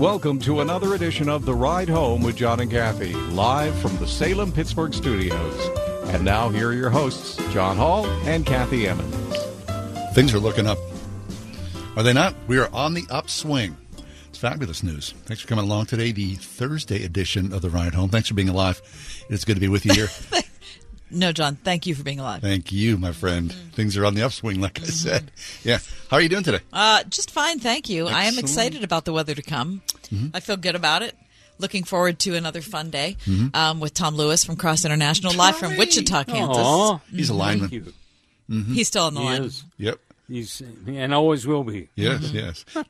Welcome to another edition of The Ride Home with John and Kathy, live from the Salem Pittsburgh studios. And now, here are your hosts, John Hall and Kathy Emmons. Things are looking up. Are they not? We are on the upswing. It's fabulous news. Thanks for coming along today, the Thursday edition of The Ride Home. Thanks for being alive. It's good to be with you here. No, John, thank you for being alive. Thank you, my friend. Things are on the upswing, like I said. Yeah. How are you doing today? Uh, just fine, thank you. I am excited about the weather to come. I feel good about it. Looking forward to another fun day Mm-hmm. um, with Tom Lewis from Cross International, live from Wichita, Kansas. Aw, He's a lineman. thank you. He's still on the He line. is. Yep. He's and always will be. Yes, yes.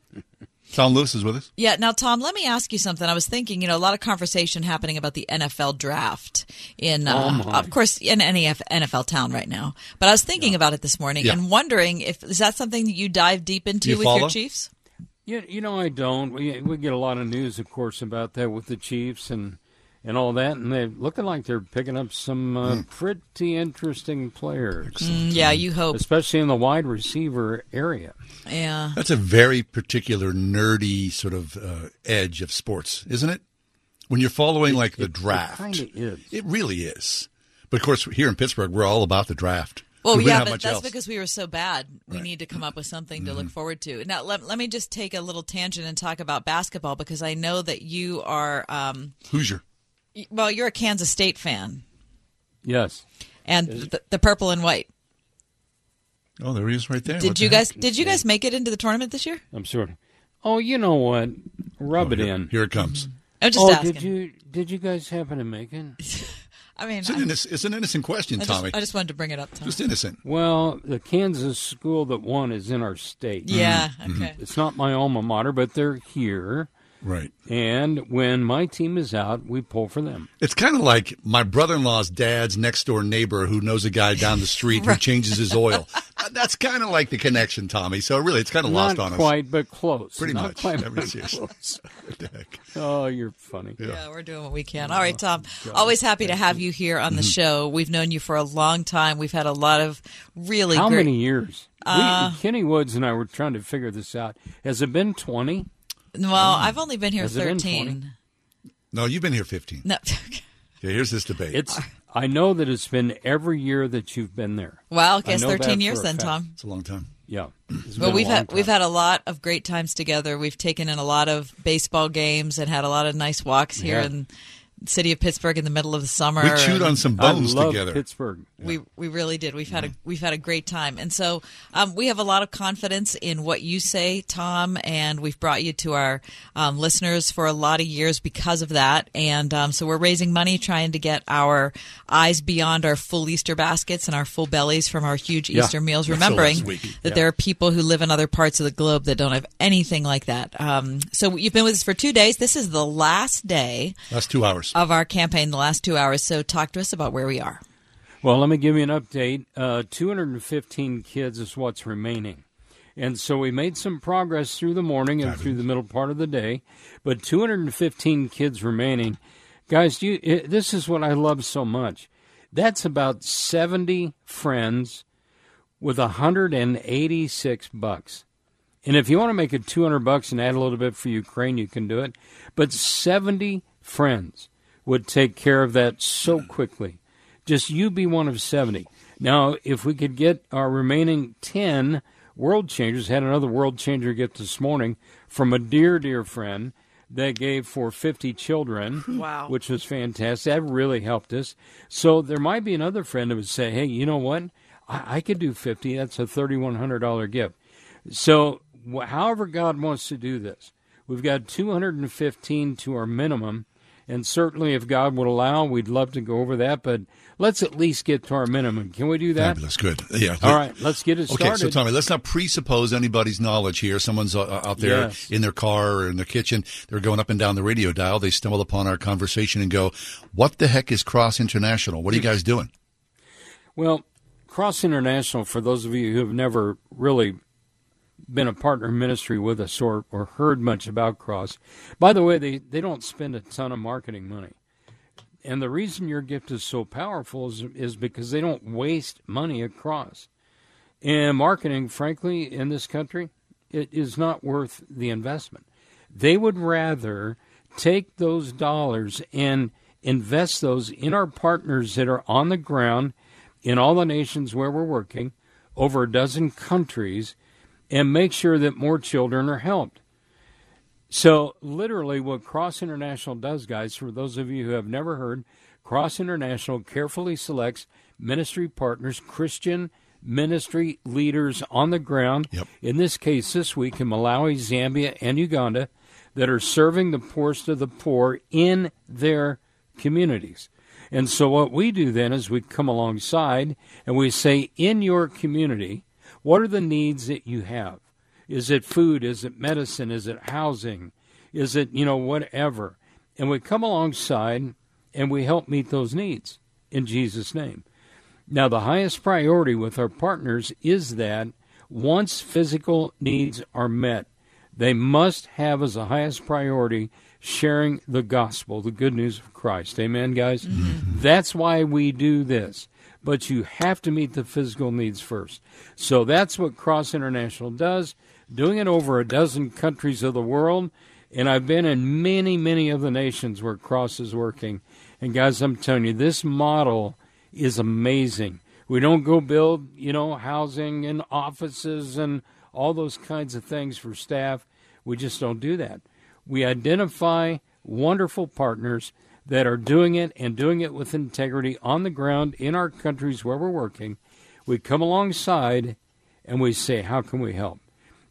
Tom Lewis is with us. Yeah. Now, Tom, let me ask you something. I was thinking, you know, a lot of conversation happening about the NFL draft in, uh, my. of course, in any NFL town right now. But I was thinking about it this morning Yeah. and wondering if is that something that you dive deep into You with follow? your Chiefs? Yeah, you know I don't. We we get a lot of news, of course, about that with the Chiefs and and all that, and they're looking like they're picking up some uh, Hmm. pretty interesting players, Mm, yeah, you hope. especially in the wide receiver area. Yeah. That's a very particular nerdy sort of uh, edge of sports, isn't it? When you're following like the draft. Kind of is. It really is. But of course, here in Pittsburgh, we're all about the draft. Well, We yeah, but that's else. because we were so bad. We need to come up with something to look forward to. Now, let, let me just take a little tangent and talk about basketball because I know that you are, um, Hoosier. well, you're a Kansas State fan Yes. and the, the purple and white. Oh, there he is right there. Did What you the guys did you guys make it into the tournament this year? I'm sure. Oh, you know what? Rub Oh, it here, in. Here it comes. I'm just oh, asking. did you did you guys happen to make it? I mean, It's an, I, innocent, it's an innocent question, I Tommy. just, I just wanted to bring it up. Tom. Just innocent. Well, the Kansas school that won is in our state. yeah. Mm-hmm. Okay. It's not my alma mater, but they're here. Right. And when my team is out, we pull for them. It's kind of like my brother-in-law's dad's next door neighbor who knows a guy down the street who changes his oil. Uh, That's kind of like the connection, Tommy. So really, it's kind of lost Not on quite, but close. us. Pretty Not much. Quite, I but close. What the? Oh, you're funny. Yeah, we're doing what we can. All right, Tom. Always happy to have you here on the Mm-hmm. show. We've known you for a long time. We've had a lot of really How great. many years? Uh, we, Kenny Woods and I were trying to figure this out. Has it been 20? Well, mm. I've only been here Has it been 13. No, you've been here 15. No. Okay, here's this debate. It's. I know that it's been every year that you've been there. Well, I I guess know that 13 for years a then, fact. Tom. It's a long time. Yeah. It's Well, been a we've long had we've time. had a lot of great times together. We've taken in a lot of baseball games and had a lot of nice walks here Yeah. in the city of Pittsburgh in the middle of the summer. We chewed on some I bones love together. Pittsburgh. We we really did. We've had a Mm-hmm. we've had a great time, and so um, we have a lot of confidence in what you say, Tom. And we've brought you to our um, listeners for a lot of years because of that. And um, so we're raising money, trying to get our eyes beyond our full Easter baskets and our full bellies from our huge Yeah. Easter meals. Remembering so sweet. that there are people who live in other parts of the globe that don't have anything like that. Um, so you've been with us for two days. This is the last day Last two hours. Of our campaign, the last two hours. So talk to us about where we are. Well, let me give you an update. Uh, 215 kids is what's remaining. And so we made some progress through the morning and through the middle part of the day, but 215 kids remaining. Guys, you, it, this is what I love so much. That's about 70 friends with 186 bucks. And if you want to make it 200 bucks and add a little bit for Ukraine, you can do it. But 70 friends would take care of that so quickly. Just you be one of 70. Now, if we could get our remaining 10 world changers, had another world changer get this morning from a dear, dear friend that gave for 50 children, Wow. which was fantastic. That really helped us. So there might be another friend that would say, hey, you know what? I, I could do 50. That's a $3,100 gift. So, wh- however God wants to do this, we've got 215 to our minimum, And certainly, if God would allow, we'd love to go over that. But let's at least get to our minimum. Can we do that? Fabulous. Good. Yeah. All right. Let's get it started. Okay. So, Tommy, let's not presuppose anybody's knowledge here. Someone's uh, out there Yes. in their car or in their kitchen. They're going up and down the radio dial. They stumble upon our conversation and go, "What the heck is Cross International? What are you guys doing?" Well, Cross International, for those of you who have never really been a partner ministry with us or, or heard much about Cross, by the way, they, they don't spend a ton of marketing money. And the reason your gift is so powerful is, is because they don't waste money at Cross. And marketing, frankly, in this country, it is not worth the investment. They would rather take those dollars and invest those in our partners that are on the ground in all the nations where we're working, over a dozen countries, and make sure that more children are helped. So, literally, what Cross International does, guys, for those of you who have never heard, Cross International carefully selects ministry partners, Christian ministry leaders on the ground. Yep. In this case, this week in Malawi, Zambia, and Uganda, that are serving the poorest of the poor in their communities. And so, what we do then is we come alongside and we say, in your community, what are the needs that you have? Is it food? Is it medicine? Is it housing? Is it, you know, whatever? And we come alongside and we help meet those needs in Jesus' name. Now, the highest priority with our partners is that once physical needs are met, they must have as the highest priority sharing the gospel, the good news of Christ. Amen, guys? That's why we do this. But you have to meet the physical needs first. So that's what Cross International does, doing it over a dozen countries of the world. And I've been in many, many of the nations where Cross is working. And guys, I'm telling you, this model is amazing. We don't go build, you know, housing and offices and all those kinds of things for staff. We just don't do that. We identify wonderful partners that are doing it and doing it with integrity on the ground in our countries where we're working. We come alongside and we say, How can we help?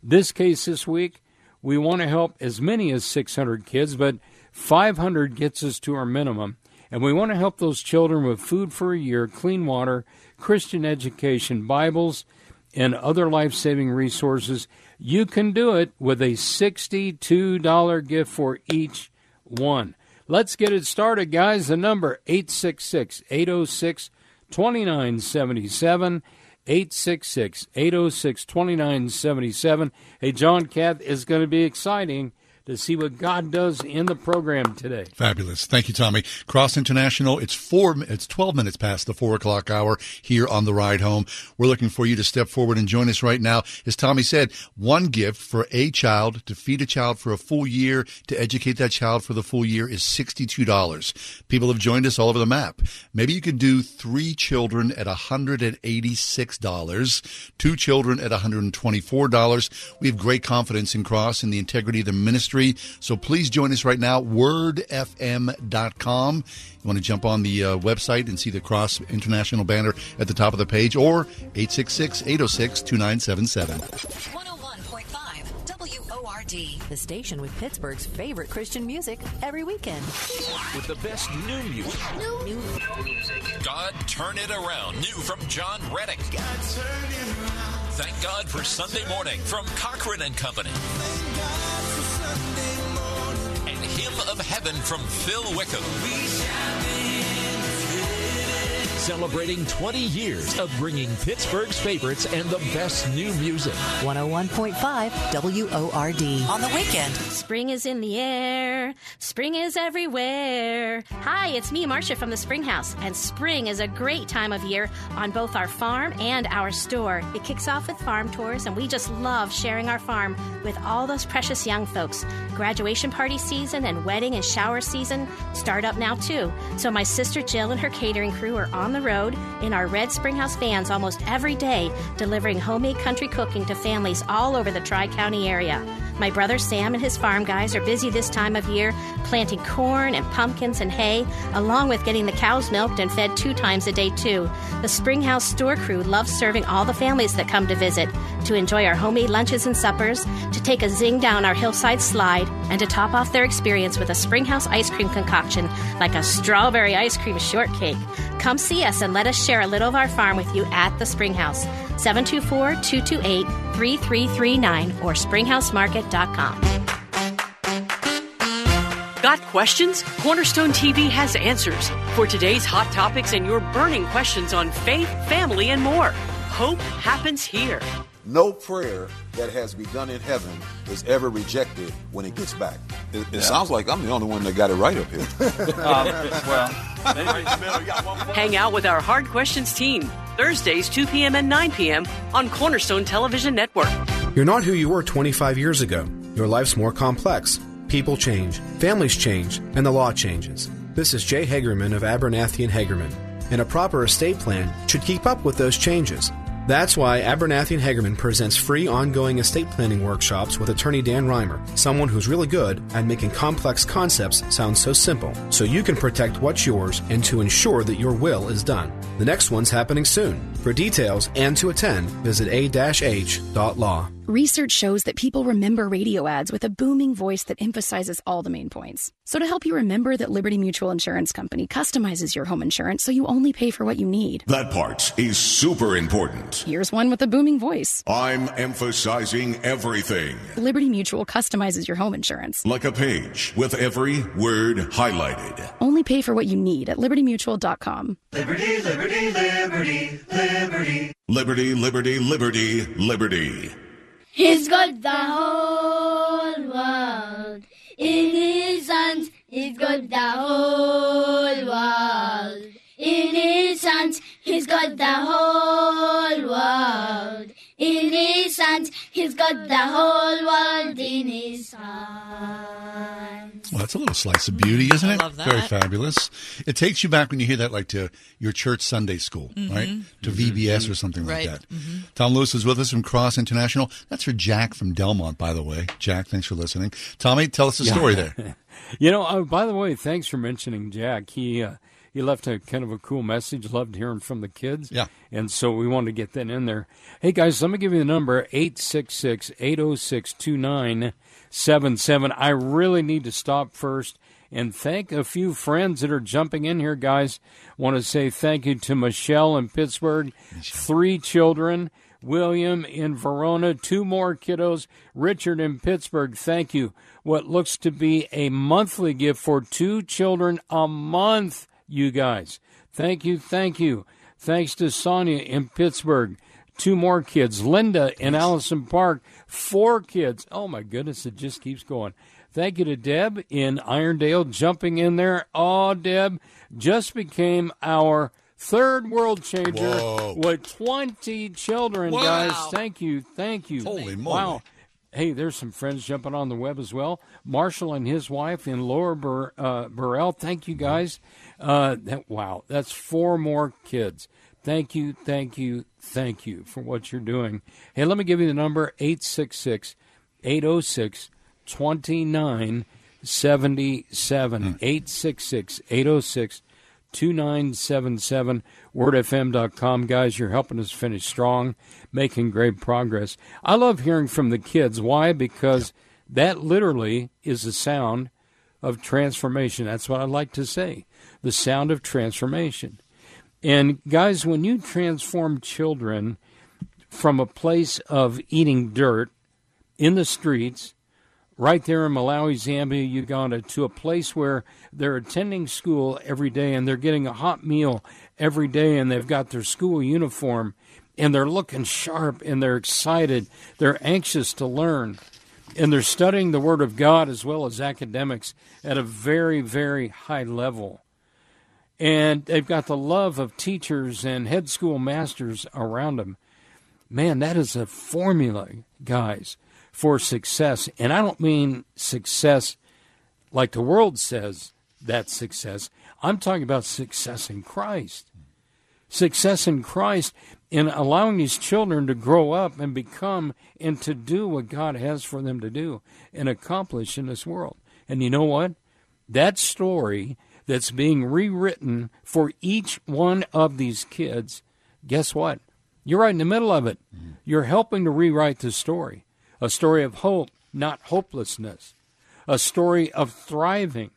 This case this week, we want to help as many as 600 kids, but 500 gets us to our minimum. And we want to help those children with food for a year, clean water, Christian education, Bibles, and other life saving resources. You can do it with a $62 gift for each one. Let's get it started, guys. The number 866 806 2977. 866 806 2977. Hey, John Kath is going to be exciting to see what God does in the program today. Fabulous. Thank you, Tommy. Cross International. It's four. It's twelve minutes past the four o'clock hour here on the ride home. We're looking for you to step forward and join us right now. As Tommy said, one gift for a child to feed a child for a full year to educate that child for the full year is sixty-two dollars. People have joined us all over the map. Maybe you could do three children at hundred and eighty-six dollars, two children at one hundred and twenty-four dollars. We have great confidence in Cross and the integrity of the ministry. So please join us right now, wordfm.com. You want to jump on the uh, website and see the Cross International banner at the top of the page or 866 806 2977. 101.5 WORD. The station with Pittsburgh's favorite Christian music every weekend. with the best new music. New God Turn It Around, new from Jon Reddick. Thank God for Sunday morning from Cochren and Company. Of Heaven from Phil Wickham. Celebrating 20 years of bringing Pittsburgh's favorites and the best new music. 101.5 WORD. On the weekend. Spring is in the air. Spring is everywhere. Hi, it's me, Marcia from the Spring House, and spring is a great time of year on both our farm and our store. It kicks off with farm tours, and we just love sharing our farm with all those precious young folks. Graduation party season and wedding and shower season start up now, too. So my sister Jill and her catering crew are on the road in our red Springhouse vans almost every day, delivering homemade country cooking to families all over the Tri County area. My brother Sam and his farm guys are busy this time of year planting corn and pumpkins and hay, along with getting the cows milked and fed two times a day, too. The Springhouse store crew loves serving all the families that come to visit. to enjoy our homemade lunches and suppers, to take a zing down our hillside slide, and to top off their experience with a Springhouse ice cream concoction like a strawberry ice cream shortcake. Come see us and let us share a little of our farm with you at the Springhouse. 724 228 3339 or springhousemarket.com. Got questions? Cornerstone TV has answers for today's hot topics and your burning questions on faith, family, and more. Hope happens here. No prayer that has begun in heaven is ever rejected when it gets back. It, it yeah. sounds like I'm the only one that got it right up here. um, well, hang out with our Hard Questions team Thursdays, 2 p.m. and 9 p.m. on Cornerstone Television Network. You're not who you were 25 years ago. Your life's more complex. People change, families change, and the law changes. This is Jay Hagerman of Abernathy and Hagerman, and a proper estate plan should keep up with those changes. That's why Abernathy and Hagerman presents free ongoing estate planning workshops with attorney Dan Reimer, someone who's really good at making complex concepts sound so simple, so you can protect what's yours and to ensure that your will is done. The next one's happening soon. For details and to attend, visit a-h.law. Research shows that people remember radio ads with a booming voice that emphasizes all the main points. So to help you remember that Liberty Mutual Insurance Company customizes your home insurance so you only pay for what you need. That part is super important. Here's one with a booming voice. I'm emphasizing everything. Liberty Mutual customizes your home insurance. Like a page with every word highlighted. Only pay for what you need at libertymutual.com. Liberty, liberty, liberty, liberty. Liberty, liberty, liberty, liberty. He's got the whole world in his hands. He's got the whole world in his hands. He's got the whole world in his hands. He's got the whole world in his hands. Well, that's a little slice of beauty, isn't it? Love that. Very fabulous. It takes you back when you hear that, like to your church Sunday school, Mhm. right? To VBS or something Right. like that. Mhm. Tom Lewis is with us from Cross International. That's for Jack from Delmont, by the way. Jack, thanks for listening. Tommy, tell us the Yeah. story there. You know, uh, by the way, thanks for mentioning Jack. He uh, he left a kind of a cool message. Loved hearing from the kids. Yeah. And so we wanted to get that in there. Hey, guys, let me give you the number 866 806 2977. I really need to stop first and thank a few friends that are jumping in here, guys. Want to say thank you to Michelle in Pittsburgh, three children. William in Verona, two more kiddos. Richard in Pittsburgh, thank you. What looks to be a monthly gift for two children a month, you guys. Thank you, thank you. Thanks to Sonia in Pittsburgh, two more kids. Linda in Allison Park, four kids. Oh my goodness, it just keeps going. Thank you to Deb in Irondale jumping in there. Oh, Deb just became our third world changer Whoa. with 20 children, Wow. guys. Thank you. Thank you. Holy moly. Wow. Hey, there's some friends jumping on the web as well. Marshall and his wife in Lower Bur- uh, Burrell. Thank you, guys. Uh, that, wow, that's four more kids. Thank you, thank you, thank you for what you're doing. Hey, let me give you the number 866 806 2977. 866 806 2977. WordFM.com. Guys, you're helping us finish strong, making great progress. I love hearing from the kids. Why? Because that literally is the sound of transformation. That's what I like to say the sound of transformation. And guys, when you transform children from a place of eating dirt in the streets, right there in Malawi, Zambia, Uganda, to a place where they're attending school every day and they're getting a hot meal every day and they've got their school uniform and they're looking sharp and they're excited. They're anxious to learn and they're studying the Word of God as well as academics at a very, very high level. And they've got the love of teachers and head school masters around them. Man, that is a formula, guys, for success. And I don't mean success like the world says that's success. I'm talking about success in Christ. Success in Christ in allowing these children to grow up and become and to do what God has for them to do and accomplish in this world. And you know what? That story that's being rewritten for each one of these kids, guess what? You're right in the middle of it. Mm-hmm. You're helping to rewrite the story a story of hope, not hopelessness, a story of thriving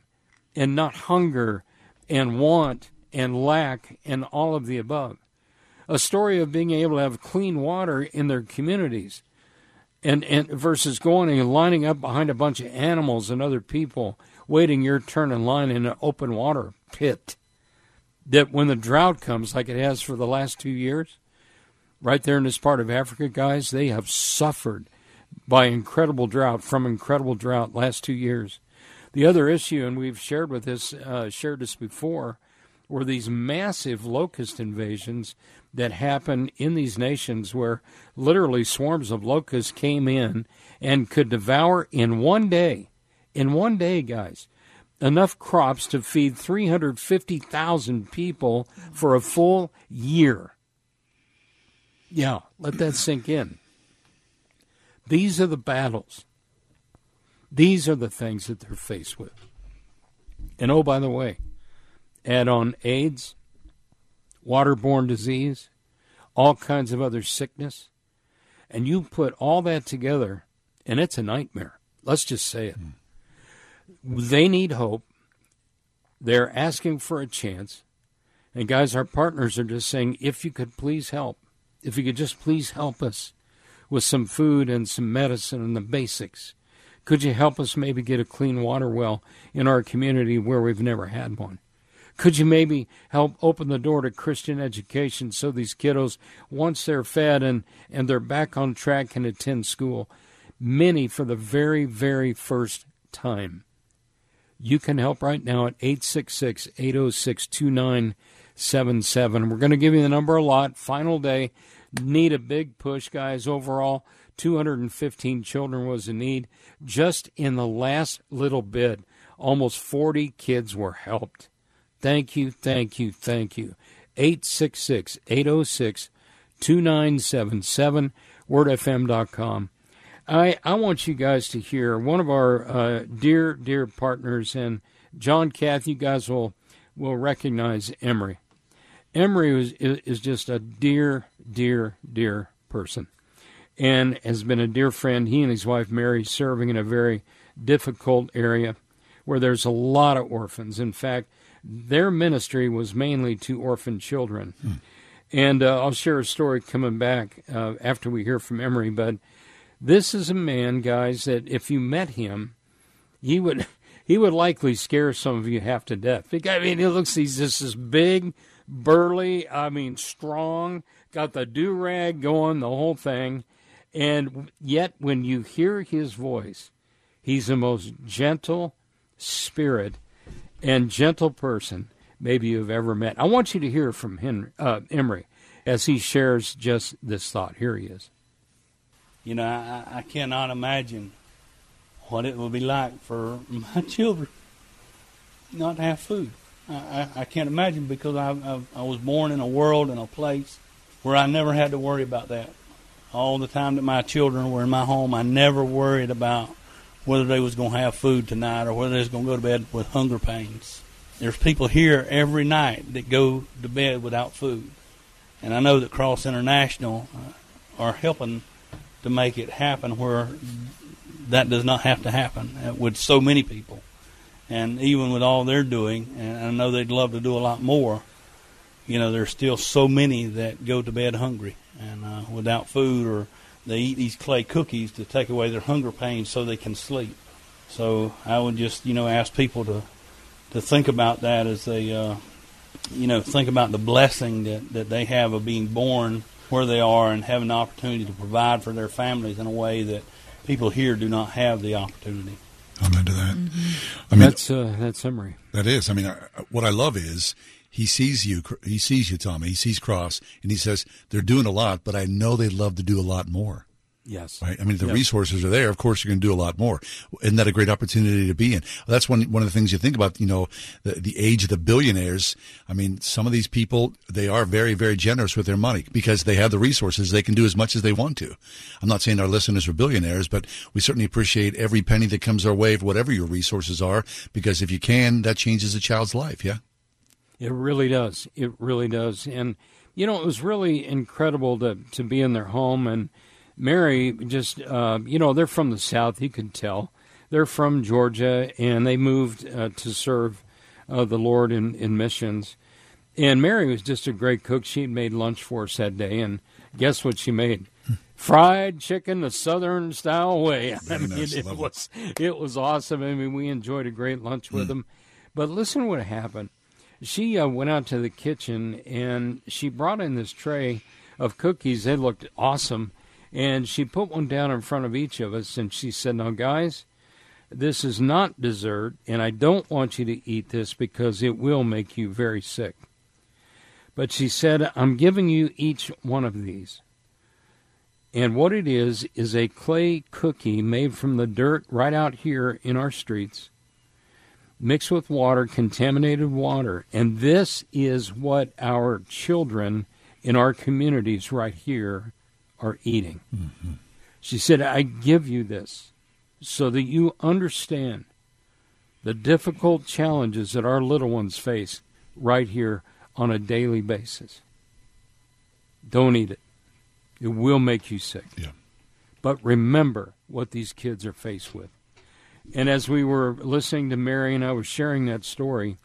and not hunger and want and lack and all of the above, a story of being able to have clean water in their communities. And, and versus going and lining up behind a bunch of animals and other people waiting your turn in line in an open water pit. That when the drought comes, like it has for the last two years, right there in this part of Africa, guys, they have suffered by incredible drought from incredible drought last two years. The other issue, and we've shared with this uh, shared this before, were these massive locust invasions that happen in these nations where literally swarms of locusts came in and could devour in one day, in one day, guys, enough crops to feed 350,000 people for a full year. Yeah, let that sink in. These are the battles. These are the things that they're faced with. And oh, by the way, add on AIDS, waterborne disease, all kinds of other sickness, and you put all that together, and it's a nightmare. Let's just say it. They need hope. They're asking for a chance. And guys, our partners are just saying, if you could please help, if you could just please help us with some food and some medicine and the basics. Could you help us maybe get a clean water well in our community where we've never had one? Could you maybe help open the door to Christian education so these kiddos, once they're fed and, and they're back on track, can attend school? Many for the very, very first time. You can help right now at 866 806 2977. We're going to give you the number a lot. Final day need a big push, guys. Overall, 215 children was in need. Just in the last little bit, almost 40 kids were helped. Thank you, thank you, thank you. 866 806 2977, wordfm.com. I, I want you guys to hear one of our uh, dear, dear partners, and John Kath, you guys will, will recognize Emery. Emery is, is just a dear, dear, dear person and has been a dear friend. He and his wife Mary serving in a very difficult area where there's a lot of orphans. In fact, their ministry was mainly to orphan children. Hmm. And uh, I'll share a story coming back uh, after we hear from Emery. But this is a man, guys, that if you met him, he would he would likely scare some of you half to death. I mean, he looks he's just this big, burly, I mean, strong, got the do rag going, the whole thing. And yet, when you hear his voice, he's the most gentle spirit and gentle person maybe you've ever met. I want you to hear from Henry, uh, Emery as he shares just this thought. Here he is. You know, I, I cannot imagine what it will be like for my children not to have food. I, I, can't imagine because I, I, I was born in a world and a place where I never had to worry about that. All the time that my children were in my home, I never worried about whether they was going to have food tonight or whether they was going to go to bed with hunger pains. There's people here every night that go to bed without food, and I know that Cross International uh, are helping to make it happen where that does not have to happen uh, with so many people. And even with all they're doing, and I know they'd love to do a lot more, you know, there's still so many that go to bed hungry and uh, without food, or they eat these clay cookies to take away their hunger pains so they can sleep. So I would just, you know, ask people to to think about that as they, uh, you know, think about the blessing that that they have of being born where they are and having the opportunity to provide for their families in a way that people here do not have the opportunity. I'm into that. Mm-hmm. I mean, that's uh, that's summary. That is. I mean, I, what I love is he sees you. He sees you, Tommy. He sees Cross, and he says they're doing a lot, but I know they'd love to do a lot more. Yes. Right. I mean, the yes. resources are there. Of course, you're going to do a lot more. Isn't that a great opportunity to be in? That's one one of the things you think about. You know, the, the age of the billionaires. I mean, some of these people they are very very generous with their money because they have the resources. They can do as much as they want to. I'm not saying our listeners are billionaires, but we certainly appreciate every penny that comes our way for whatever your resources are. Because if you can, that changes a child's life. Yeah. It really does. It really does. And you know, it was really incredible to to be in their home and Mary just uh, you know they're from the south. You could tell they're from Georgia and they moved uh, to serve uh, the Lord in in missions. And Mary was just a great cook. She made lunch for us that day, and guess what she made? Fried chicken the Southern style way. I mean, nice. it Love it. was it was awesome. I mean, we enjoyed a great lunch with Mm. them. But listen, what happened? She uh, went out to the kitchen and she brought in this tray of cookies. They looked awesome, and she put one down in front of each of us, and she said, "Now, guys." This is not dessert, and I don't want you to eat this because it will make you very sick. But she said, I'm giving you each one of these. And what it is, is a clay cookie made from the dirt right out here in our streets, mixed with water, contaminated water. And this is what our children in our communities right here are eating. Mm-hmm. She said, I give you this so that you understand the difficult challenges that our little ones face right here on a daily basis. Don't eat it. It will make you sick. Yeah. But remember what these kids are faced with. And as we were listening to Mary and I was sharing that story,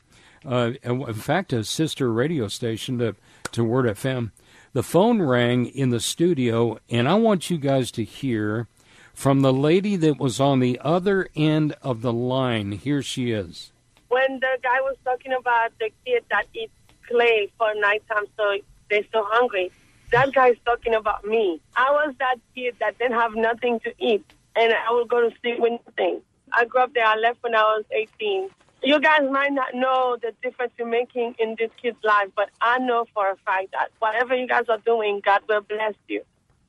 uh, in fact, a sister radio station to, to Word FM, the phone rang in the studio, and I want you guys to hear from the lady that was on the other end of the line. Here she is. when the guy was talking about the kid that eats clay for nighttime so they're so hungry, that guy's talking about me. I was that kid that didn't have nothing to eat, and I would go to sleep with nothing. I grew up there. I left when I was 18. You guys might not know the difference you're making in this kid's life, but I know for a fact that whatever you guys are doing, God will bless you.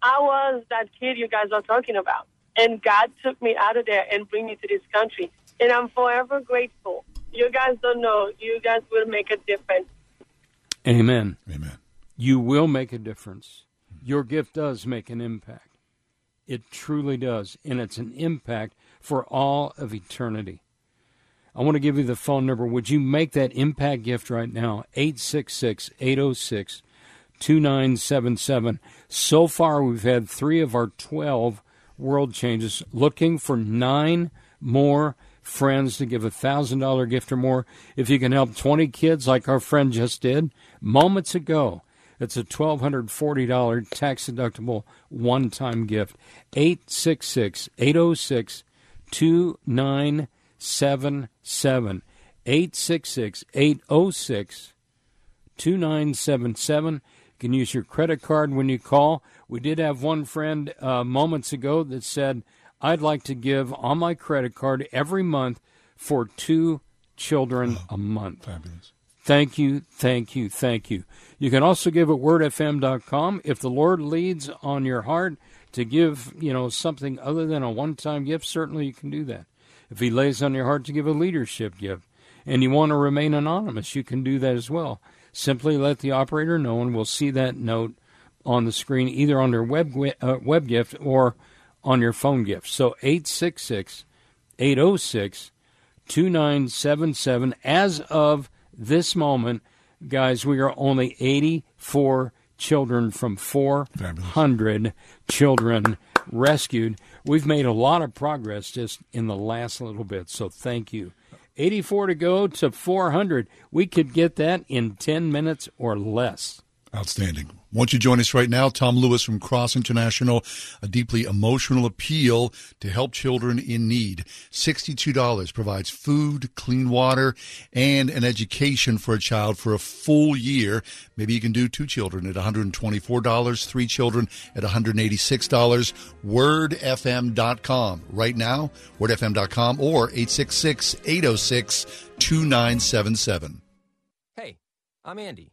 I was that kid you guys are talking about, and God took me out of there and bring me to this country, and I'm forever grateful. You guys don't know. You guys will make a difference. Amen. Amen. You will make a difference. Your gift does make an impact. It truly does. And it's an impact for all of eternity. I want to give you the phone number. Would you make that impact gift right now? 866 806 2977. So far, we've had three of our 12 world changes looking for nine more friends to give a $1,000 gift or more. If you can help 20 kids like our friend just did moments ago, it's a $1,240 tax deductible one time gift. 866 806 2977. 866 806 2977. You can use your credit card when you call. We did have one friend uh, moments ago that said, I'd like to give on my credit card every month for two children a month. Fabulous. Thank you, thank you, thank you. You can also give at wordfm.com. If the Lord leads on your heart to give, you know, something other than a one-time gift, certainly you can do that. If he lays on your heart to give a leadership gift and you want to remain anonymous, you can do that as well. Simply let the operator know and we'll see that note on the screen either on your web, uh, web gift or on your phone gift. So 866 806 2977. As of this moment, guys, we are only 84 children from 400 children rescued. We've made a lot of progress just in the last little bit, so thank you. 84 to go to 400. We could get that in 10 minutes or less. Outstanding. Won't you join us right now? Tom Lewis from Cross International, a deeply emotional appeal to help children in need. $62 provides food, clean water, and an education for a child for a full year. Maybe you can do two children at $124, three children at $186. WordFM.com. Right now, WordFM.com or 866 806 2977. Hey, I'm Andy.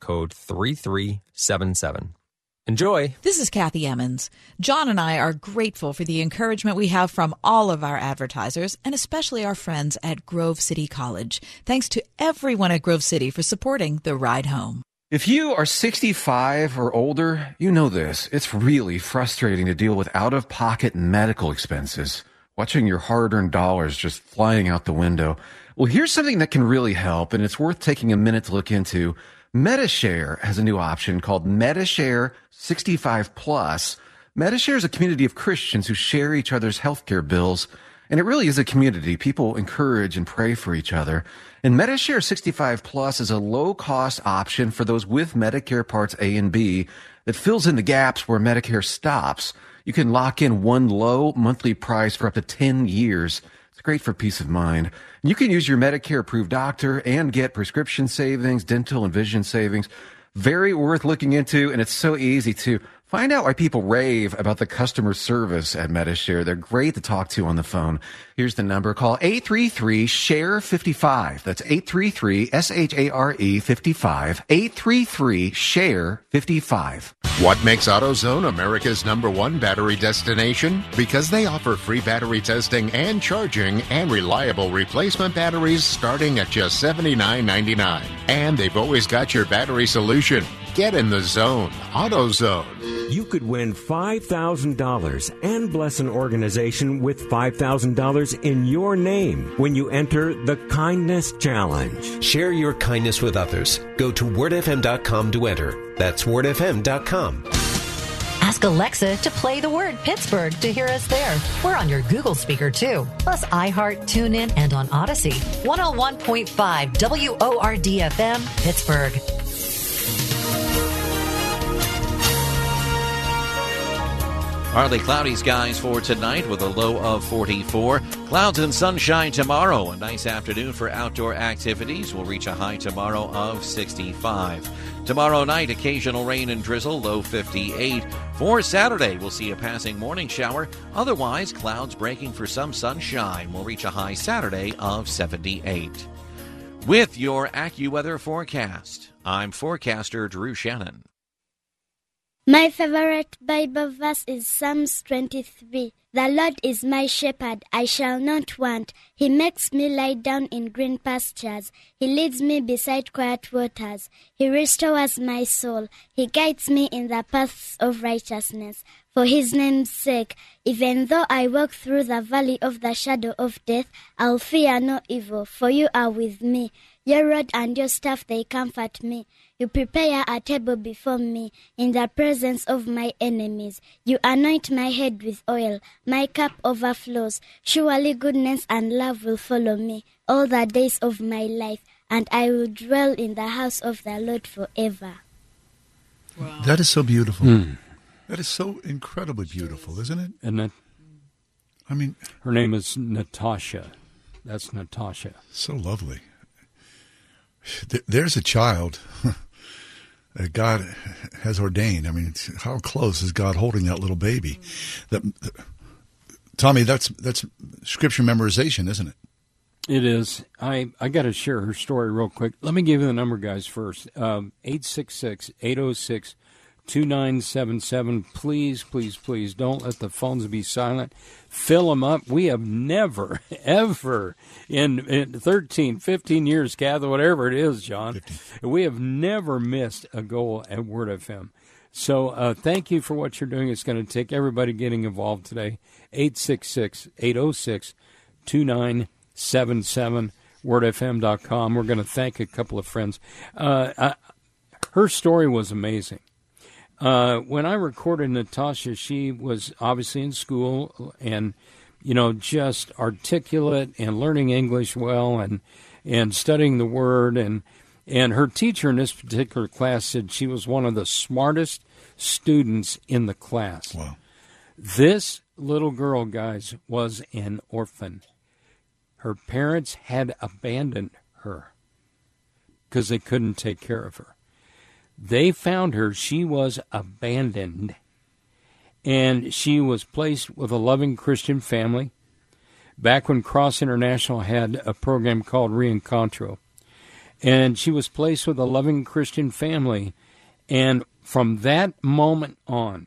code 3377. Enjoy. This is Kathy Emmons. John and I are grateful for the encouragement we have from all of our advertisers and especially our friends at Grove City College. Thanks to everyone at Grove City for supporting the ride home. If you are 65 or older, you know this. It's really frustrating to deal with out of pocket medical expenses, watching your hard earned dollars just flying out the window. Well, here's something that can really help, and it's worth taking a minute to look into. Medi-Share has a new option called Medi-Share 65 Plus. Medi-Share is a community of Christians who share each other's healthcare bills. And it really is a community. People encourage and pray for each other. And Medi-Share 65 Plus is a low cost option for those with Medicare Parts A and B that fills in the gaps where Medicare stops. You can lock in one low monthly price for up to 10 years. Great for peace of mind. You can use your Medicare approved doctor and get prescription savings, dental and vision savings. Very worth looking into, and it's so easy to find out why people rave about the customer service at Medi-Share. They're great to talk to on the phone. Here's the number. Call 833-SHARE-55. That's 833-S-H-A-R-E 55. 833-SHARE-55. What makes AutoZone America's number one battery destination? Because they offer free battery testing and charging and reliable replacement batteries starting at just $79.99. And they've always got your battery solution. Get in the zone. AutoZone. You could win $5,000 and bless an organization with $5,000 in your name when you enter the Kindness Challenge. Share your kindness with others. Go to wordfm.com to enter. That's wordfm.com. Ask Alexa to play the word Pittsburgh to hear us there. We're on your Google speaker too, plus iHeart, TuneIn, and on Odyssey. 101.5 WORDFM, Pittsburgh. Partly cloudy skies for tonight with a low of 44. Clouds and sunshine tomorrow. A nice afternoon for outdoor activities. We'll reach a high tomorrow of 65. Tomorrow night, occasional rain and drizzle, low 58. For Saturday, we'll see a passing morning shower. Otherwise, clouds breaking for some sunshine. We'll reach a high Saturday of 78. With your AccuWeather forecast, I'm forecaster Drew Shannon. My favorite Bible verse is Psalms 23. The Lord is my shepherd, I shall not want. He makes me lie down in green pastures. He leads me beside quiet waters. He restores my soul. He guides me in the paths of righteousness. For his name's sake, even though I walk through the valley of the shadow of death, I'll fear no evil, for you are with me. Your rod and your staff, they comfort me. You prepare a table before me in the presence of my enemies. You anoint my head with oil. My cup overflows. Surely goodness and love will follow me all the days of my life, and I will dwell in the house of the Lord forever. Wow. That is so beautiful. Mm. That is so incredibly beautiful, isn't it? Isn't it? I mean, her name is Natasha. That's Natasha. So lovely. There's a child that God has ordained. I mean, how close is God holding that little baby? That, Tommy, that's that's scripture memorization, isn't it? It is. I, I got to share her story real quick. Let me give you the number, guys, first. Um, 866 806 2977. Please, please, please don't let the phones be silent. Fill them up. We have never, ever, in, in 13, 15 years, Kathy, whatever it is, John, 15. we have never missed a goal at Word FM. So uh, thank you for what you're doing. It's going to take everybody getting involved today. 866 806 2977 wordfm.com. We're going to thank a couple of friends. Uh, I, her story was amazing. Uh, when I recorded Natasha, she was obviously in school and, you know, just articulate and learning English well and and studying the word and And her teacher in this particular class said she was one of the smartest students in the class. Wow. This little girl, guys, was an orphan. Her parents had abandoned her because they couldn't take care of her. They found her. She was abandoned. And she was placed with a loving Christian family back when Cross International had a program called Reencontro. And she was placed with a loving Christian family. And from that moment on,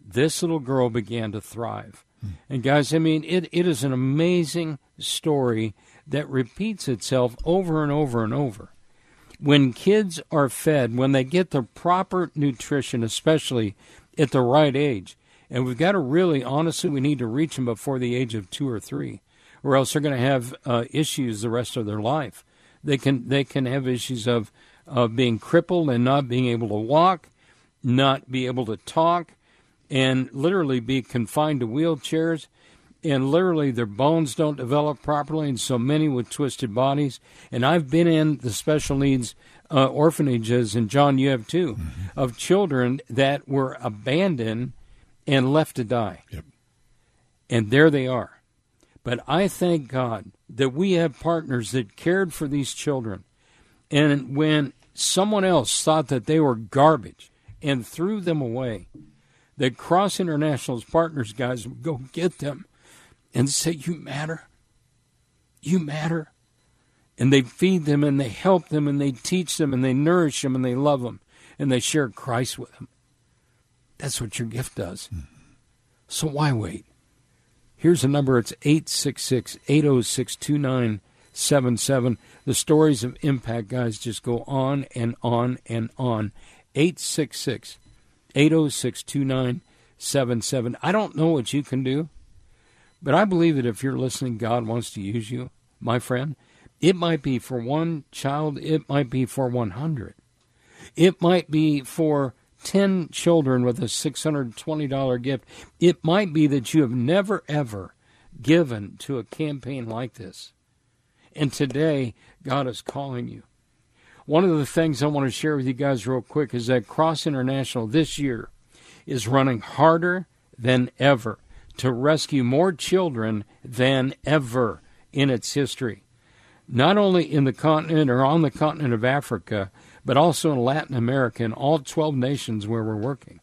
this little girl began to thrive. And guys, I mean, it, it is an amazing story that repeats itself over and over and over. When kids are fed, when they get the proper nutrition, especially at the right age, and we've got to really, honestly, we need to reach them before the age of two or three, or else they're going to have uh, issues the rest of their life. They can they can have issues of of being crippled and not being able to walk, not be able to talk, and literally be confined to wheelchairs. And literally, their bones don't develop properly, and so many with twisted bodies. And I've been in the special needs uh, orphanages, and Jon, you have too, mm-hmm. of children that were abandoned and left to die. Yep. And there they are. But I thank God that we have partners that cared for these children. And when someone else thought that they were garbage and threw them away, that Cross International's partners guys would go get them and say, You matter. You matter. And they feed them and they help them and they teach them and they nourish them and they love them and they share Christ with them. That's what your gift does. Mm-hmm. So why wait? Here's a number it's 866 806 2977. The stories of impact, guys, just go on and on and on. 866 806 2977. I don't know what you can do, but I believe that if you're listening, God wants to use you, my friend. It might be for one child, it might be for 100. It might be for 10 children with a $620 gift. It might be that you have never, ever given to a campaign like this. And today, God is calling you. One of the things I want to share with you guys, real quick, is that Cross International this year is running harder than ever to rescue more children than ever in its history. Not only in the continent or on the continent of Africa, but also in Latin America and all 12 nations where we're working.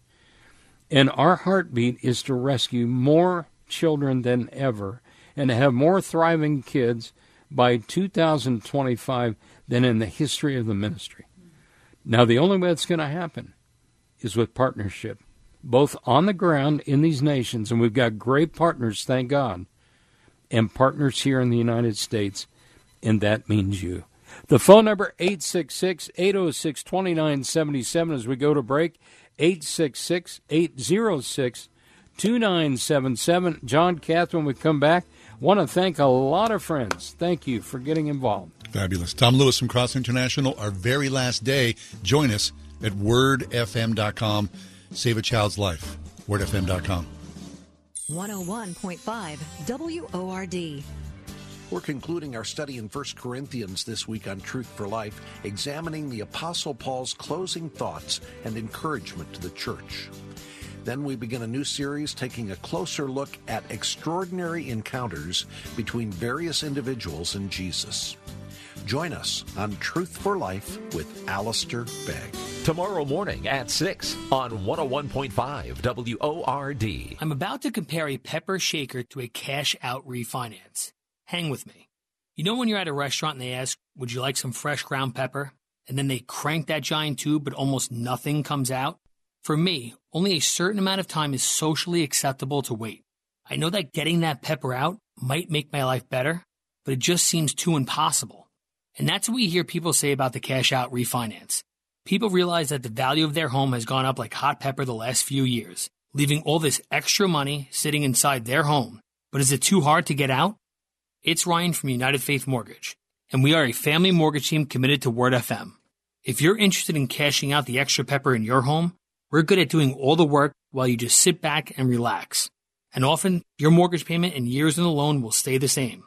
And our heartbeat is to rescue more children than ever and to have more thriving kids by 2025 than in the history of the ministry. Now, the only way that's going to happen is with partnership, both on the ground in these nations, and we've got great partners, thank God, and partners here in the United States, and that means you. The phone number 866-806-2977 as we go to break 866-806-2977. Jon Catherine we come back. Want to thank a lot of friends. Thank you for getting involved. Fabulous. Tom Lewis from Cross International, our very last day. Join us at wordfm.com. Save a child's life. Wordfm.com. 101.5 WORD. We're concluding our study in 1 Corinthians this week on Truth for Life, examining the Apostle Paul's closing thoughts and encouragement to the church. Then we begin a new series taking a closer look at extraordinary encounters between various individuals and Jesus. Join us on Truth for Life with Alistair Begg. Tomorrow morning at 6 on 101.5 WORD. I'm about to compare a pepper shaker to a cash out refinance. Hang with me. You know when you're at a restaurant and they ask, Would you like some fresh ground pepper? And then they crank that giant tube, but almost nothing comes out? For me, only a certain amount of time is socially acceptable to wait. I know that getting that pepper out might make my life better, but it just seems too impossible. And that's what we hear people say about the cash out refinance. People realize that the value of their home has gone up like hot pepper the last few years, leaving all this extra money sitting inside their home. But is it too hard to get out? It's Ryan from United Faith Mortgage, and we are a family mortgage team committed to Word FM. If you're interested in cashing out the extra pepper in your home, we're good at doing all the work while you just sit back and relax. And often, your mortgage payment and years in the loan will stay the same.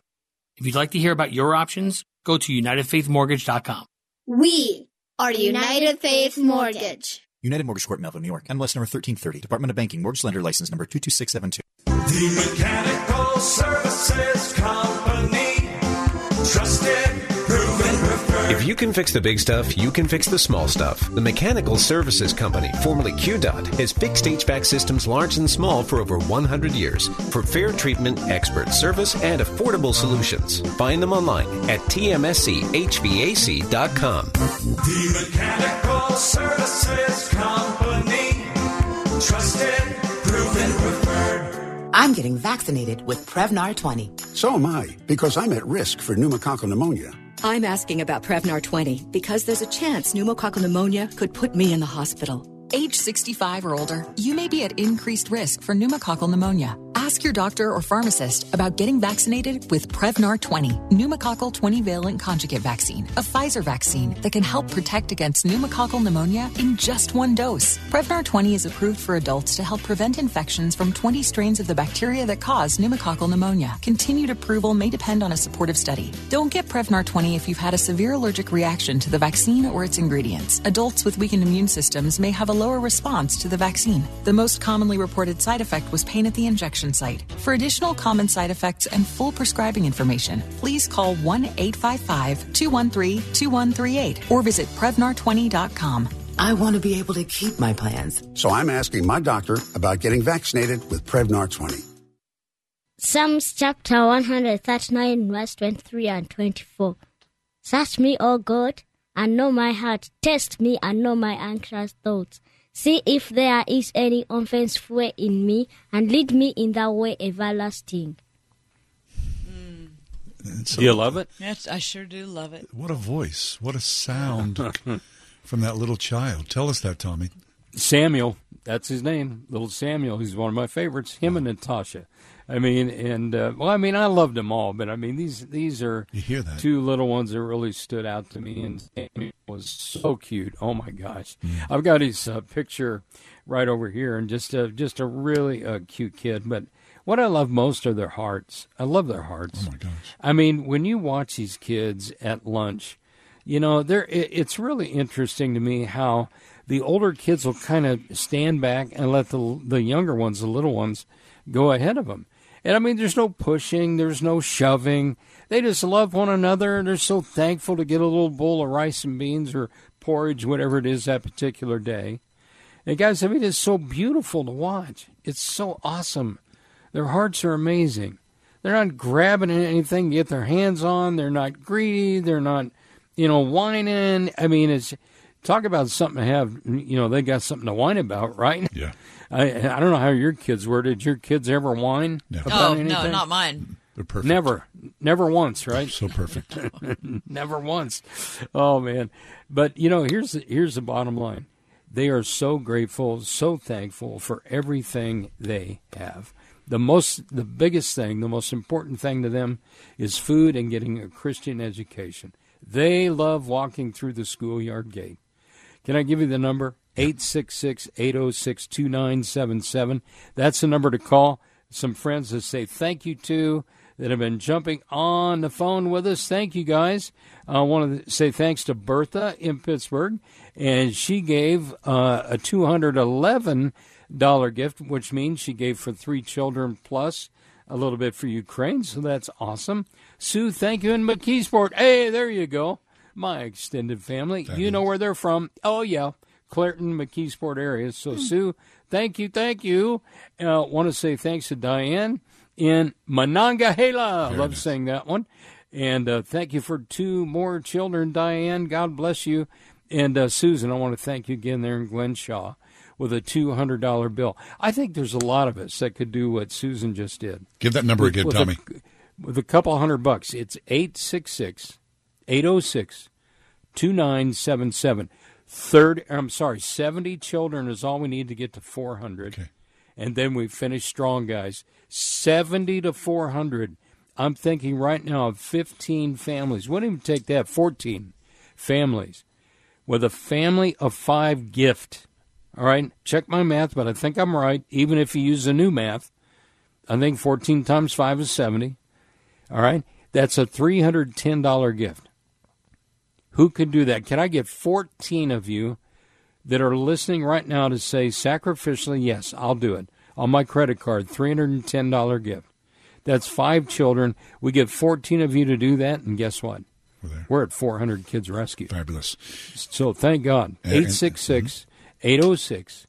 If you'd like to hear about your options, go to UnitedFaithMortgage.com. We are United Faith Mortgage. United Mortgage Corp, Melville, New York. NMLS number 1330. Department of Banking. Mortgage lender license number 22672. The Mechanical Services Company. Trusted, proven, preferred. If you can fix the big stuff, you can fix the small stuff. The Mechanical Services Company, formerly QDOT, has fixed HVAC systems large and small for over 100 years. For fair treatment, expert service, and affordable solutions, find them online at tmschvac.com. The Mechanical Services Company. Trusted, proven, preferred. I'm getting vaccinated with Prevnar 20. So am I, because I'm at risk for pneumococcal pneumonia. I'm asking about Prevnar 20 because there's a chance pneumococcal pneumonia could put me in the hospital. Age 65 or older, you may be at increased risk for pneumococcal pneumonia. Ask your doctor or pharmacist about getting vaccinated with Prevnar 20, pneumococcal 20 valent conjugate vaccine, a Pfizer vaccine that can help protect against pneumococcal pneumonia in just one dose. Prevnar 20 is approved for adults to help prevent infections from 20 strains of the bacteria that cause pneumococcal pneumonia. Continued approval may depend on a supportive study. Don't get Prevnar 20 if you've had a severe allergic reaction to the vaccine or its ingredients. Adults with weakened immune systems may have a lower response to the vaccine. The most commonly reported side effect was pain at the injection site. For additional common side effects and full prescribing information, please call 1 855 213 2138 or visit Prevnar20.com. I want to be able to keep my plans. So I'm asking my doctor about getting vaccinated with Prevnar 20. Psalms chapter 139, verse 23 and 24. Search me, O God, and know my heart. Test me and know my anxious thoughts. See if there is any offensive way in me, and lead me in the way everlasting. Mm. Do you love it? Yes, I sure do love it. What a voice. What a sound from that little child. Tell us that, Tommy. Samuel, that's his name, little Samuel. He's one of my favorites. Him and Natasha. I mean, and uh, well, I mean, I loved them all, but I mean, these these are You hear that? two little ones that really stood out to me, and Samuel was so cute. Oh my gosh, I've got his uh, picture right over here, and just a, just a really uh, cute kid. But what I love most are their hearts. I love their hearts. Oh my gosh! I mean, when you watch these kids at lunch, you know, they're it, it's really interesting to me how the older kids will kind of stand back and let the the younger ones, the little ones, go ahead of them. And I mean, there's no pushing, there's no shoving. They just love one another, and they're so thankful to get a little bowl of rice and beans or porridge, whatever it is that particular day. And guys, I mean, it's so beautiful to watch. It's so awesome. Their hearts are amazing. They're not grabbing anything to get their hands on. They're not greedy. They're not, you know, whining. I mean, it's talk about something to have. You know, they got something to whine about, right? Yeah. I I don't know how your kids were. Did your kids ever whine about Oh, anything? no, not mine. They're perfect. Never, never once, right? So perfect. never once. Oh man! But you know, here's the, here's the bottom line: they are so grateful, so thankful for everything they have. The most, the biggest thing, the most important thing to them is food and getting a Christian education. They love walking through the schoolyard gate. Can I give you the number? 866 806 2977. That's the number to call. Some friends to say thank you to that have been jumping on the phone with us. Thank you guys. I want to say thanks to Bertha in Pittsburgh, and she gave uh, a $211 gift, which means she gave for three children plus a little bit for Ukraine, so that's awesome. Sue, thank you in McKeesport. Hey, there you go. My extended family. You know where they're from. Oh, yeah. Clairton, McKeesport area. So, Sue, thank you, thank you. Uh, want to say thanks to Diane in Monongahela. I love saying that one. And uh, thank you for two more children, Diane. God bless you. And uh, Susan, I want to thank you again there in Glenshaw with a $200 bill. I think there's a lot of us that could do what Susan just did. Give that number With- again, with a- Tommy. with a couple hundred bucks. It's 866 806 2977. Third, I'm sorry, 70 children is all we need to get to 400. And then we finish strong, guys. 70 to 400. I'm thinking right now of 15 families. Wouldn't even take that, 14 families with a family of five gift. All right, check my math, but I think I'm right, even if you use the new math. I think 14 times 5 is 70. All right, that's a $310 gift. Who can do that? Can I get 14 of you that are listening right now to say sacrificially, yes, I'll do it on my credit card, $310 gift? That's five children. We get 14 of you to do that, and guess what? We're, We're at 400 kids rescued. Fabulous. So thank God. 866 806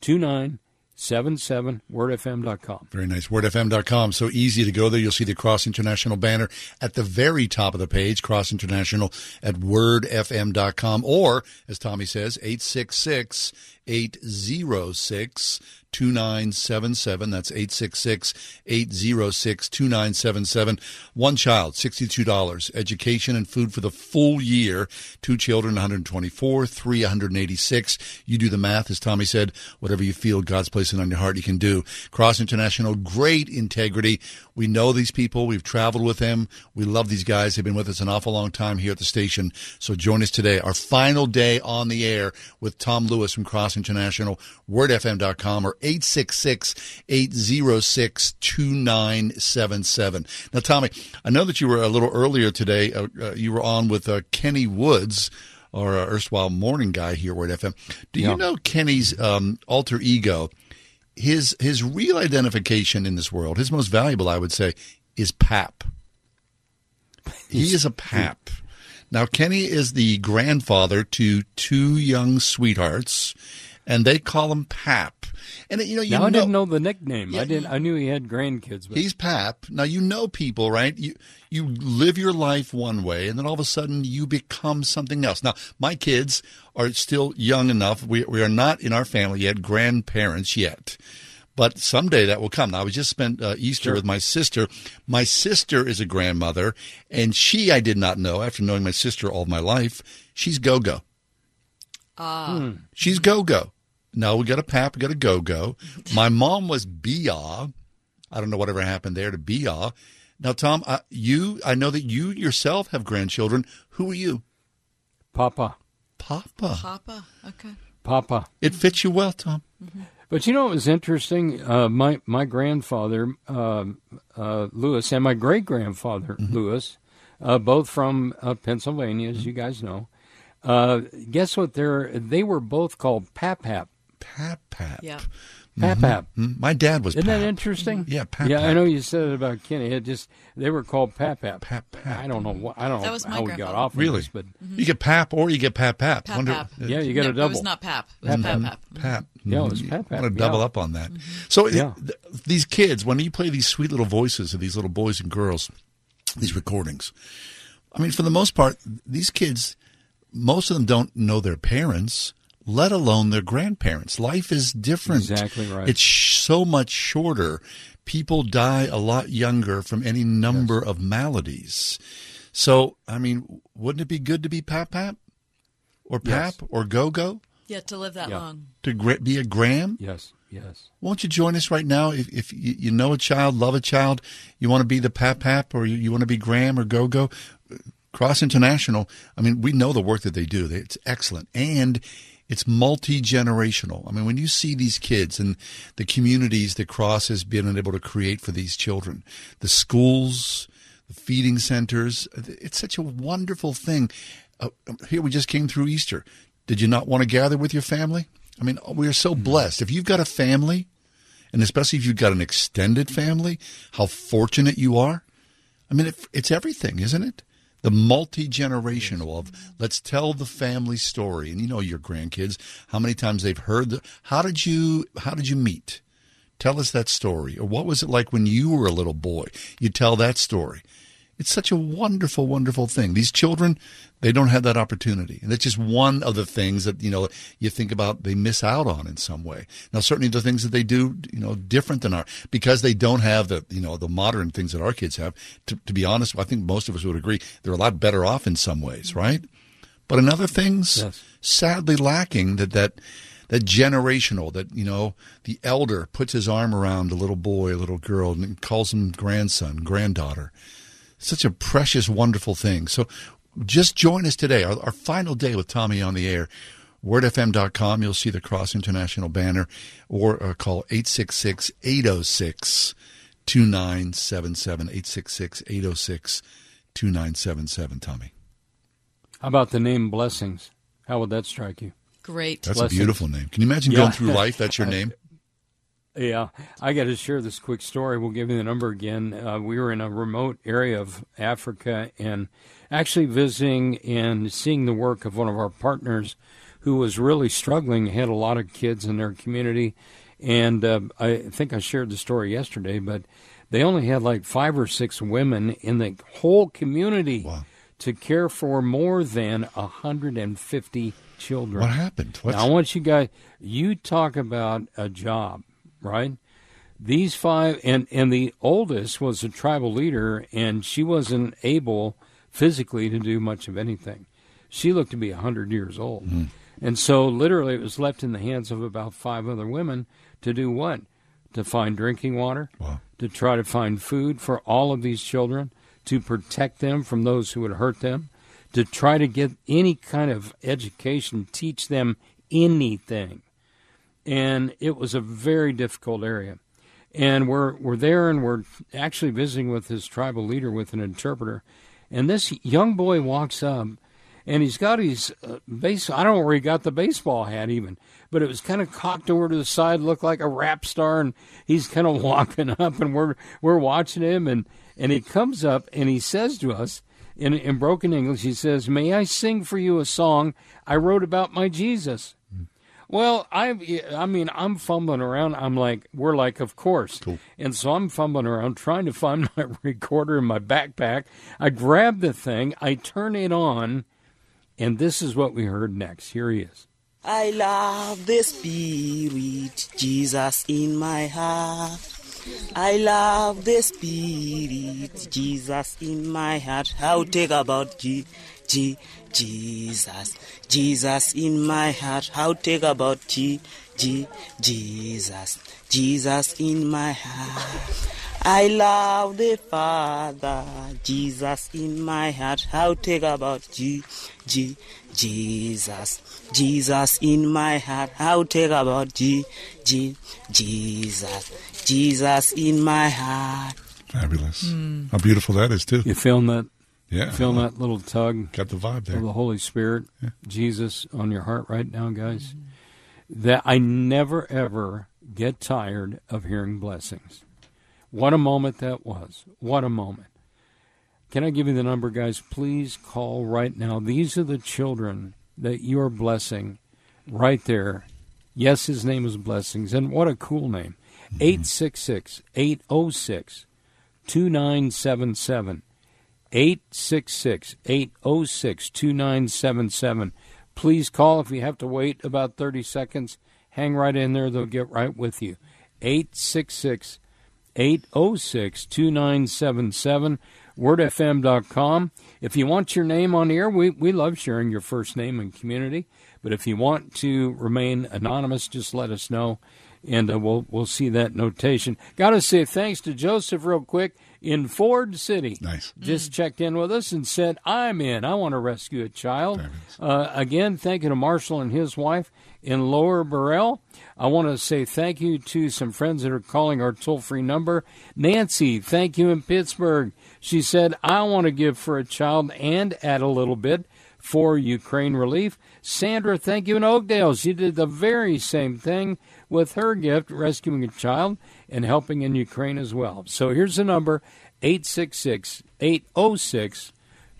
2900. 77wordfm.com. Very nice. Wordfm.com. So easy to go there. You'll see the Cross International banner at the very top of the page, Cross International at wordfm.com. Or, as Tommy says, 866 806 2977. That's 866 806 2977. One child, $62. Education and food for the full year. Two children, 124. Three, 186. You do the math. As Tommy said, whatever you feel God's placing on your heart, you can do. Cross International, great integrity. We know these people. We've traveled with them. We love these guys. They've been with us an awful long time here at the station. So join us today, our final day on the air with Tom Lewis from Cross International, wordfm.com or 866-806-2977. Now, Tommy, I know that you were a little earlier today. Uh, uh, you were on with uh, Kenny Woods, our uh, erstwhile morning guy here at FM. Do Yeah. you know Kenny's um, alter ego? His his real identification in this world, his most valuable, I would say, is Pap. He is a Pap. Now, Kenny is the grandfather to two young sweethearts, and they call him Pap. And you know, you now, I didn't know the nickname. Yeah. I didn't. I knew he had grandkids, but He's Pap. Now you know people, right? You you live your life one way, and then all of a sudden you become something else. Now my kids are still young enough. We we are not in our family yet, grandparents yet. But someday that will come. Now, I was just spent uh, Easter with my sister. My sister is a grandmother, and she I did not know after knowing my sister all my life. She's go go. Ah. She's go go. No, we got a pap, we got a go go. My mom was Bia. I don't know whatever happened there to Bia. Now, Tom, uh, you, I know that you yourself have grandchildren. Who are you? Papa. Papa. Papa. Okay. Papa. It fits you well, Tom. But you know what was interesting? Uh, my my grandfather um uh, Lewis and my great grandfather Mm-hmm. Lewis, uh, both from uh, Pennsylvania, as you guys know. Uh, guess what? They're they were both called Pap Pap. Pap Pap. Yeah. Pap Pap. Mhm. My dad was Isn't Pap. that interesting? Yeah, Pap yeah, I know you said it about Kenny. It just they were called Pap Pap. Pap Pap. I don't know mm-hmm. what I don't That know was my how we got grandfather. off. Really? this, but mm-hmm. You get Pap or you get Pap Pap. Pap Wonder- Pap. Uh, yeah, you got no, a double. It was not Pap. It was Pap Pap Pap. Pap. Yeah, it was. Pat Pat, Want to double yeah. up on that. So Yeah. th- these kids, when you play these sweet little voices of these little boys and girls, these recordings, I mean, for the most part, these kids, most of them don't know their parents, let alone their grandparents. Life is different. Exactly right. It's sh- so much shorter. People die a lot younger from any number of maladies. So, I mean, wouldn't it be good to be Pap Pap? Or Yes. Pap? Or Go Go? Yeah, to live that Yeah. long. To be a Gram? Yes, yes. Won't you join us right now? If, if you, you know a child, love a child, you want to be the Pap Pap or you, you want to be Gram or Go Go, Cross International, I mean, we know the work that they do. It's excellent. And it's multi generational. I mean, when you see these kids and the communities that Cross has been able to create for these children, the schools, the feeding centers, it's such a wonderful thing. Uh, here we just came through Easter. Did you not want to gather with your family? I mean, we are so blessed. If you've got a family, and especially if you've got an extended family, how fortunate you are. I mean, it, it's everything, isn't it? The multi generational of let's tell the family story, and you know your grandkids how many times they've heard the. How did you How did you meet? Tell us that story, or what was it like when you were a little boy? You tell that story. It's such a wonderful, wonderful thing. These children, they don't have that opportunity. And that's just one of the things that, you know, you think about they miss out on in some way. Now, certainly the things that they do, you know, different than our, because they don't have the, you know, the modern things that our kids have. To, to be honest, I think most of us would agree they're a lot better off in some ways, right? But in other things, Yes. sadly lacking that, that, that generational, that, you know, the elder puts his arm around a little boy, a little girl, and calls him grandson, granddaughter such a precious, wonderful thing. So just join us today, our, our final day with Tommy on the air. WordFM.com, you'll see the Cross International banner, or uh, call 866 806 2977. 866 806 2977, Tommy. How about the name Blessings? How would that strike you? Great. That's Blessings. a beautiful name. Can you imagine Yeah. going through life? That's your name. Yeah, I got to share this quick story. We'll give you the number again. Uh, we were in a remote area of Africa and actually visiting and seeing the work of one of our partners who was really struggling, had a lot of kids in their community. And uh, I think I shared the story yesterday, but they only had like five or six women in the whole community to care for more than 150 children. What happened? What's- Now, I want you guys, you talk about a job, right? These five, and, and the oldest was a tribal leader, and she wasn't able physically to do much of anything. She looked to be 100 years old. Hmm. And so, literally, it was left in the hands of about five other women to do what? To find drinking water, to try to find food for all of these children, to protect them from those who would hurt them, to try to get any kind of education, teach them anything. And it was a very difficult area. And we're we're there and we're actually visiting with his tribal leader with an interpreter. And this young boy walks up and he's got his uh, base I don't know where he got the baseball hat even, but it was kind of cocked over to the side, looked like a rap star and he's kind of walking up and we're we're watching him and and he comes up and he says to us in in broken English, he says, "May I sing for you a song I wrote about my Jesus?" Well, I I mean, I'm fumbling around. I'm like, we're like, of course. And so I'm fumbling around trying to find my recorder in my backpack. I grab the thing, I turn it on, and this is what we heard next. Here he is. I love the Spirit, Jesus in my heart. I love the Spirit, Jesus in my heart. How take about G, G, Jesus, Jesus in my heart. How take about G, G, Jesus, Jesus in my heart. I love the Father, Jesus in my heart. How take about G, G, Jesus, Jesus in my heart. How take about G, G, Jesus, Jesus in my heart. Fabulous. Hmm. How beautiful that is, too. You feeling that? Yeah. Feeling that little tug? Got the vibe there. Of the Holy Spirit, Jesus on your heart right now, guys. That I never ever get tired of hearing blessings. What a moment that was. What a moment. Can I give you the number, guys? Please call right now. These are the children that you are blessing right there. Yes, his name is Blessings, and what a cool name. Mm-hmm. 866 806 2977. 866 806 2977. Please call if you have to wait about 30 seconds. Hang right in there, they'll get right with you. 866 806 2977. WordFM.com. If you want your name on air, we, we love sharing your first name and community. But if you want to remain anonymous, just let us know, and uh, we'll we'll see that notation. Got to say thanks to Joseph real quick in Ford City. Nice. Just checked in with us and said, "I'm in. I want to rescue a child." Uh, again, thank you to Marshall and his wife in Lower Burrell. I want to say thank you to some friends that are calling our toll free number. Nancy, thank you in Pittsburgh. She said, I want to give for a child and add a little bit for Ukraine relief. Sandra, thank you in Oakdale. She did the very same thing with her gift, rescuing a child and helping in Ukraine as well. So here's the number 866 806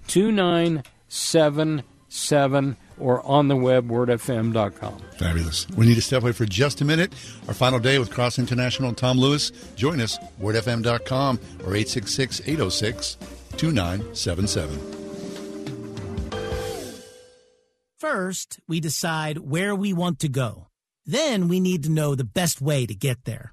2977 or on the web, wordfm.com. Fabulous. We need to step away for just a minute. Our final day with Cross International Tom Lewis. Join us, wordfm.com or 866 806 2977. First, we decide where we want to go. Then we need to know the best way to get there.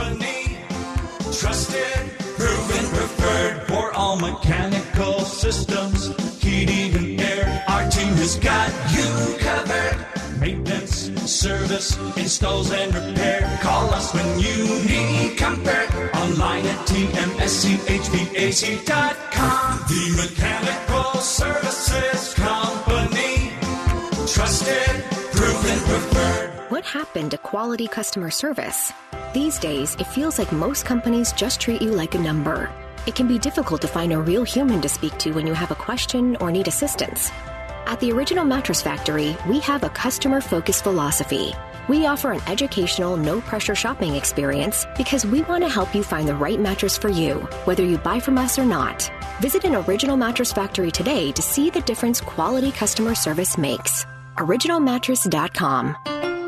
Preferred for all mechanical systems. Heating and air, our team has got you covered. Maintenance, service, installs, and repair. Call us when you need comfort. Online at tmschvac.com. The Mechanical Services Company. Trusted, proven, preferred. What happened to quality customer service? These days, it feels like most companies just treat you like a number. It can be difficult to find a real human to speak to when you have a question or need assistance. At the Original Mattress Factory, we have a customer focused philosophy. We offer an educational, no pressure shopping experience because we want to help you find the right mattress for you, whether you buy from us or not. Visit an Original Mattress Factory today to see the difference quality customer service makes. OriginalMattress.com.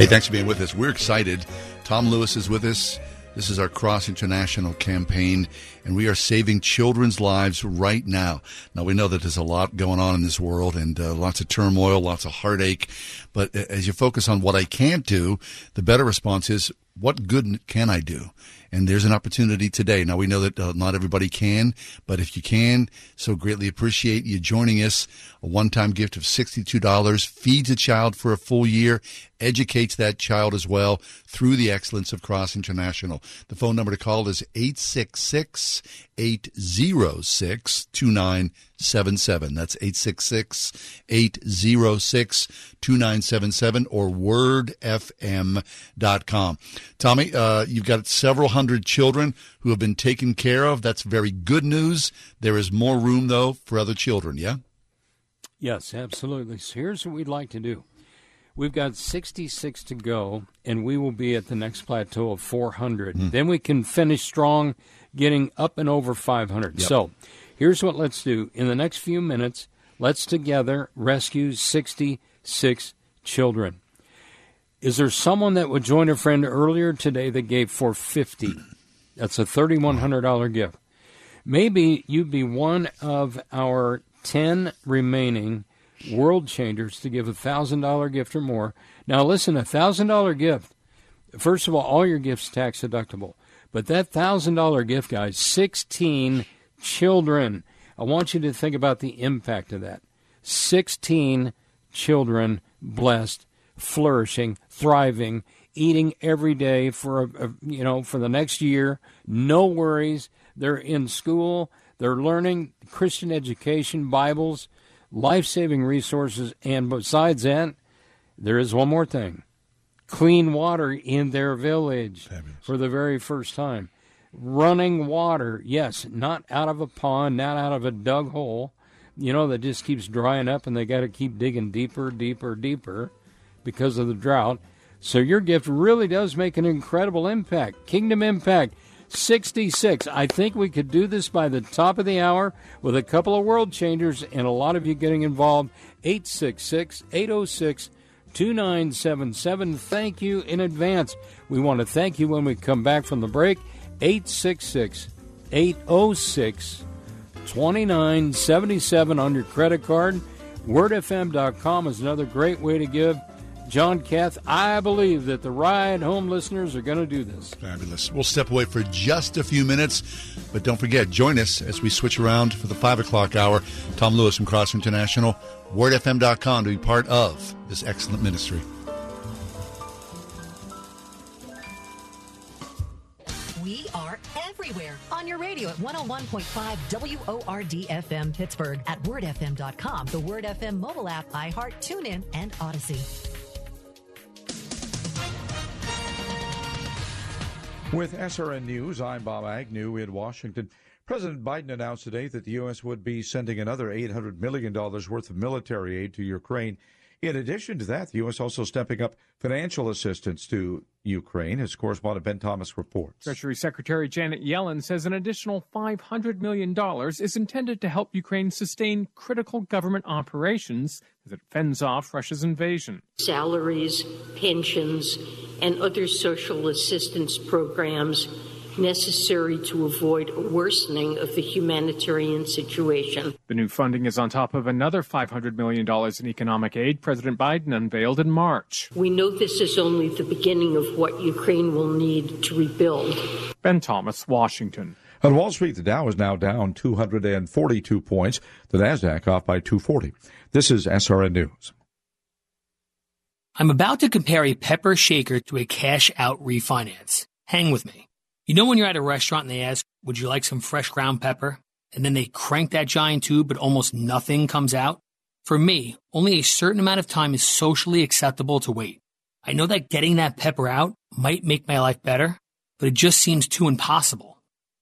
Hey, thanks for being with us. We're excited. Tom Lewis is with us. This is our Cross International campaign, and we are saving children's lives right now. Now, we know that there's a lot going on in this world and uh, lots of turmoil, lots of heartache. But as you focus on what I can't do, the better response is, what good can I do? And there's an opportunity today. Now we know that uh, not everybody can, but if you can, so greatly appreciate you joining us. A one-time gift of $62 feeds a child for a full year, educates that child as well through the excellence of Cross International. The phone number to call is 866 806 2977. That's 866 806 2977 or wordfm.com. Tommy, uh, you've got several hundred children who have been taken care of. That's very good news. There is more room, though, for other children, yeah? Yes, absolutely. So here's what we'd like to do. We've got 66 to go, and we will be at the next plateau of 400. Hmm. Then we can finish strong, getting up and over 500. Yep. So here's what let's do. In the next few minutes, let's together rescue 66 children. Is there someone that would join a friend earlier today that gave for 50? That's a $3,100 gift. Maybe you'd be one of our 10 remaining world changers to give a $1,000 gift or more. Now, listen, a $1,000 gift, first of all, all your gifts tax deductible. But that $1,000 gift, guys, 16 children. I want you to think about the impact of that. 16 children blessed, flourishing, thriving, eating every day for a, a, you know for the next year, no worries. They're in school, they're learning Christian education, Bibles, life-saving resources, and besides that, there is one more thing. Clean water in their village for the very first time. Running water, yes, not out of a pond, not out of a dug hole, you know, that just keeps drying up and they got to keep digging deeper, deeper, deeper because of the drought. So your gift really does make an incredible impact. Kingdom Impact 66. I think we could do this by the top of the hour with a couple of world changers and a lot of you getting involved. 866 806 2977. Thank you in advance. We want to thank you when we come back from the break. 866 806 2977 on your credit card. WordFM.com is another great way to give. Jon Kath, I believe that the ride home listeners are going to do this. Fabulous. We'll step away for just a few minutes, but don't forget, join us as we switch around for the 5 o'clock hour. Tom Lewis from Cross International, wordfm.com to be part of this excellent ministry. We are everywhere on your radio at 101.5 WORDFM Pittsburgh, at wordfm.com, the Word FM mobile app, iHeart, TuneIn, and Odyssey. With SRN News, I'm Bob Agnew in Washington. President Biden announced today that the U.S. would be sending another $800 million worth of military aid to Ukraine. In addition to that, the U.S. also stepping up financial assistance to Ukraine, as correspondent Ben Thomas reports. Treasury Secretary Janet Yellen says an additional $500 million is intended to help Ukraine sustain critical government operations as it fends off Russia's invasion. Salaries, pensions, and other social assistance programs necessary to avoid a worsening of the humanitarian situation. The new funding is on top of another $500 million in economic aid President Biden unveiled in March. We know this is only the beginning of what Ukraine will need to rebuild. Ben Thomas, Washington. On Wall Street, the Dow is now down 242 points. The Nasdaq off by 240. This is SRN News. I'm about to compare a pepper shaker to a cash out refinance. Hang with me. You know when you're at a restaurant and they ask, would you like some fresh ground pepper? And then they crank that giant tube, but almost nothing comes out? For me, only a certain amount of time is socially acceptable to wait. I know that getting that pepper out might make my life better, but it just seems too impossible.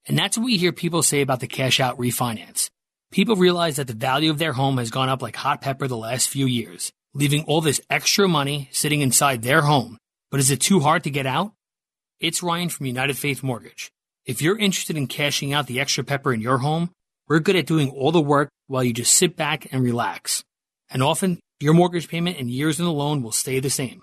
And that's what we hear people say about the cash out refinance. People realize that the value of their home has gone up like hot pepper the last few years, leaving all this extra money sitting inside their home. But is it too hard to get out? It's Ryan from United Faith Mortgage. If you're interested in cashing out the extra pepper in your home, we're good at doing all the work while you just sit back and relax. And often, your mortgage payment and years in the loan will stay the same.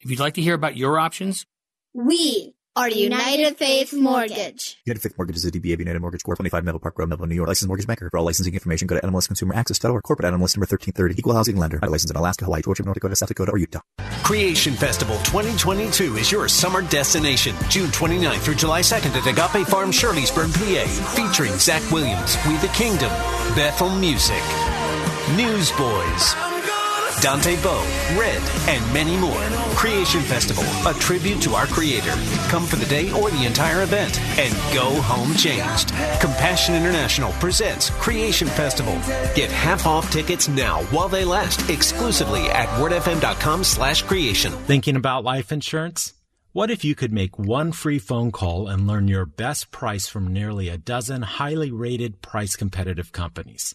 If you'd like to hear about your options, We are United Faith Mortgage. United Faith Mortgage is a DBA of United Mortgage Corp. 25 Melville Park Road, Melville, New York. Licensed mortgage banker. For all licensing information, go to NMLSConsumerAccess.org. Corporate NMLS number 1330. Equal housing lender. License in Alaska, Hawaii, Georgia, North Dakota, South Dakota, or Utah. Creation Festival 2022 is your summer destination. June 29th through July 2nd at Agape Farm, Shirleysburg, PA. Featuring Zach Williams, We the Kingdom, Bethel Music, Newsboys, Dante Bowe, Red, and many more. Creation Festival, a tribute to our Creator. Come for the day or the entire event and go home changed. Compassion International presents Creation Festival. Get half off tickets now while they last exclusively at wordfm.com slash creation. Thinking about life insurance? What if you could make one free phone call and learn your best price from nearly a dozen highly rated price competitive companies?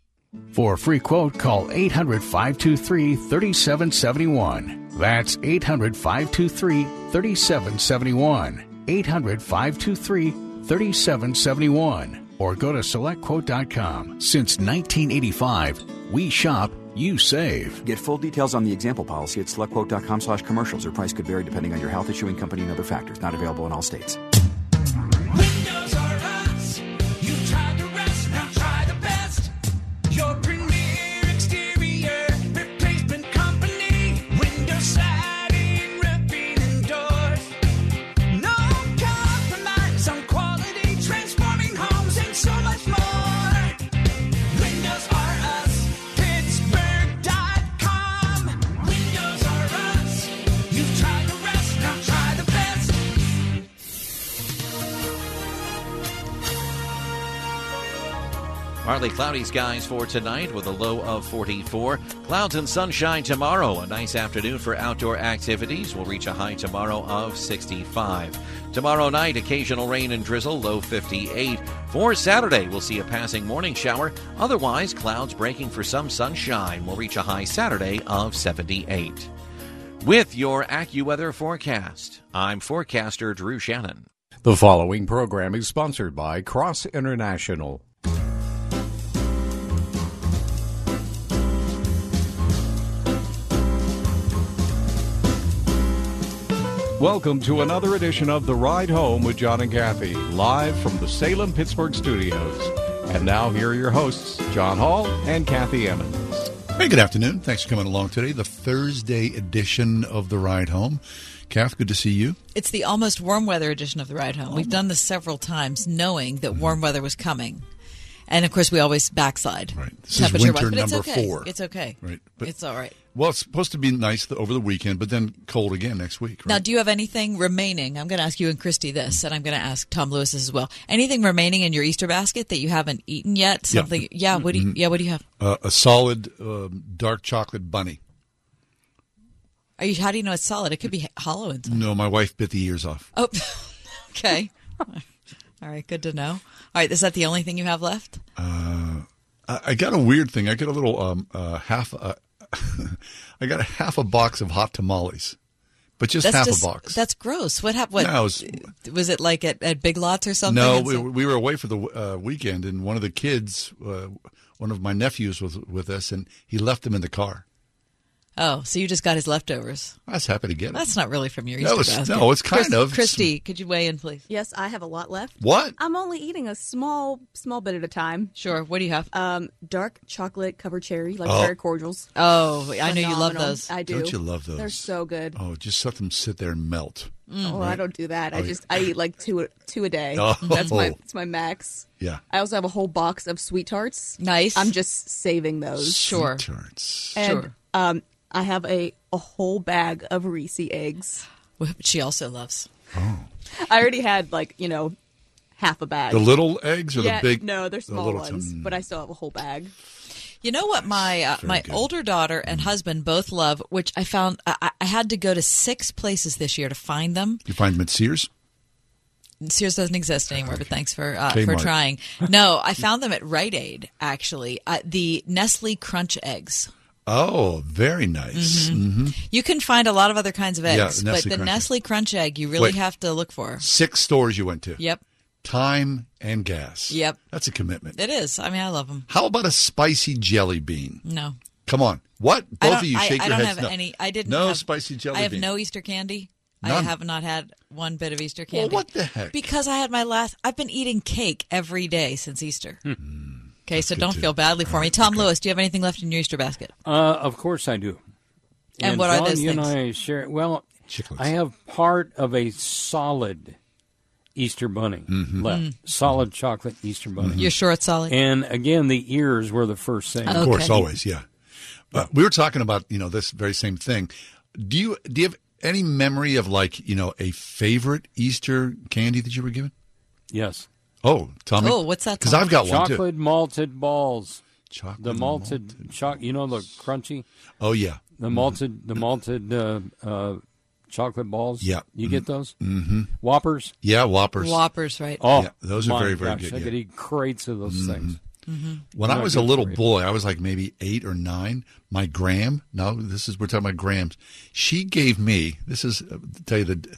For a free quote, call 800 523 3771. That's 800 523 3771. 800 523 3771. Or go to selectquote.com. Since 1985, we shop, you save. Get full details on the example policy at selectquote.com slash commercials. Or price could vary depending on your health issuing company and other factors. Not available in all states. Windows R Us. You tried Partly cloudy skies for tonight with a low of 44. Clouds and sunshine tomorrow. A nice afternoon for outdoor activities. We'll reach a high tomorrow of 65. Tomorrow night, occasional rain and drizzle, low 58. For Saturday, we'll see a passing morning shower. Otherwise, clouds breaking for some sunshine. We'll reach a high Saturday of 78. With your AccuWeather forecast, I'm forecaster Drew Shannon. The following program is sponsored by Cross International. Welcome to another edition of The Ride Home with John and Kathy, live from the Salem Pittsburgh studios. And now, here are your hosts, John Hall and Kathy Emmons. Hey, good afternoon. Thanks for coming along today, the Thursday edition of The Ride Home. Kath, good to see you. It's the almost warm weather edition of the ride home. We've done this several times, knowing that warm mm-hmm. weather was coming, and of course we always backslide. Right. This is winter but number it's okay. four. It's okay. Right. But- it's all right. Well, it's supposed to be nice over the weekend, but then cold again next week. Now, do you have anything remaining? I'm going to ask you and Christy this, and I'm going to ask Tom Lewis as well. Anything remaining in your Easter basket that you haven't eaten yet? Something? Yeah. What do you? Mhm. Yeah. What do you have? Uh, a solid um, dark chocolate bunny. Are you? How do you know it's solid? It could be hollow inside. No, my wife bit the ears off. Oh, okay. All right. Good to know. All right. Is that the only thing you have left? Uh, I, I got a weird thing. I got a little um, uh, half. I got a half a box of hot tamales, but just that's half just, a box. That's gross. What happened? What No, was- was it like at, at Big Lots or something? No, we, we were away for the uh, weekend, and one of the kids, uh, one of my nephews, was with us, and he left them in the car. Oh, so you just got his leftovers. I was happy to get it. That's not really from your No, Easter it's- basket. no, it's kind Chris- of. Christy, could you weigh in, please? Yes, I have a lot left. What? I'm only eating a small, small bit at a time. Sure. What do you have? Um, dark chocolate covered cherry, like Oh. cherry cordials. Oh, I know you love those. I do. Don't you love those? They're so good. Oh, just let them sit there and melt. Oh, I don't do that. Oh, I yeah. just I eat like two two a day. Oh. That's my that's my max. Yeah. I also have a whole box of sweet tarts. Nice. I'm just saving those. Sure. Sweet tarts. And Sure. um, I have a a whole bag of Reese eggs. Which she also loves. Oh. I already had like you know half a bag. The little eggs or yeah, the big? No, they're small little- ones, mm. but I still have a whole bag. You know what my uh, my older daughter and husband both love, which I found I, I had to go to six places this year to find them. You find them at Sears? Sears doesn't exist anymore, but thanks for uh, for trying. No, I found them at Rite Aid actually. Uh, the Nestle Crunch eggs. Oh, very nice. hmm You can find a lot of other kinds of eggs, Nestle but the Crunch Nestle Crunch egg you really Wait. have to look for. Six stores you went to. Yep, Time and gas. Yep. That's a commitment. it is. I mean, I love them. How about a spicy jelly bean? No, Come on. What? Both of you shake I your heads. I don't have no. any. I didn't. No have, spicy jelly I have bean. no Easter candy. I have not had one bit of Easter Well, candy. what the heck? Because I had my last. I've been eating cake every day since Easter. Okay, so don't feel badly for me. Tom Lewis, do you have anything left in your Easter basket? Uh, of course I do. And what are those you things? and I share. Well, I have part of a solid Easter bunny Mm-hmm. left. Mm. Solid chocolate Easter bunny. You're sure it's solid? And again, the ears were the first thing. Of course, always, yeah. But we were talking about you know this very same thing. Do you do you have any memory of like you know a favorite Easter candy that you were given? Yes. Oh, Tommy. Oh, what's that, Because I've got one too. Chocolate malted balls. Chocolate the malted, choc. You know the crunchy. Oh yeah. The malted, the malted uh, uh, chocolate balls. Yeah. You get those? Mm-hmm. Whoppers. Yeah, Whoppers. Whoppers, right? Oh, Yeah, those are very, very gosh, good, I yeah. could eat crates of those things. When I was a little for boy, I was like maybe eight or nine. My gram, no, this is we're talking about grams. She gave me this is uh, to tell you the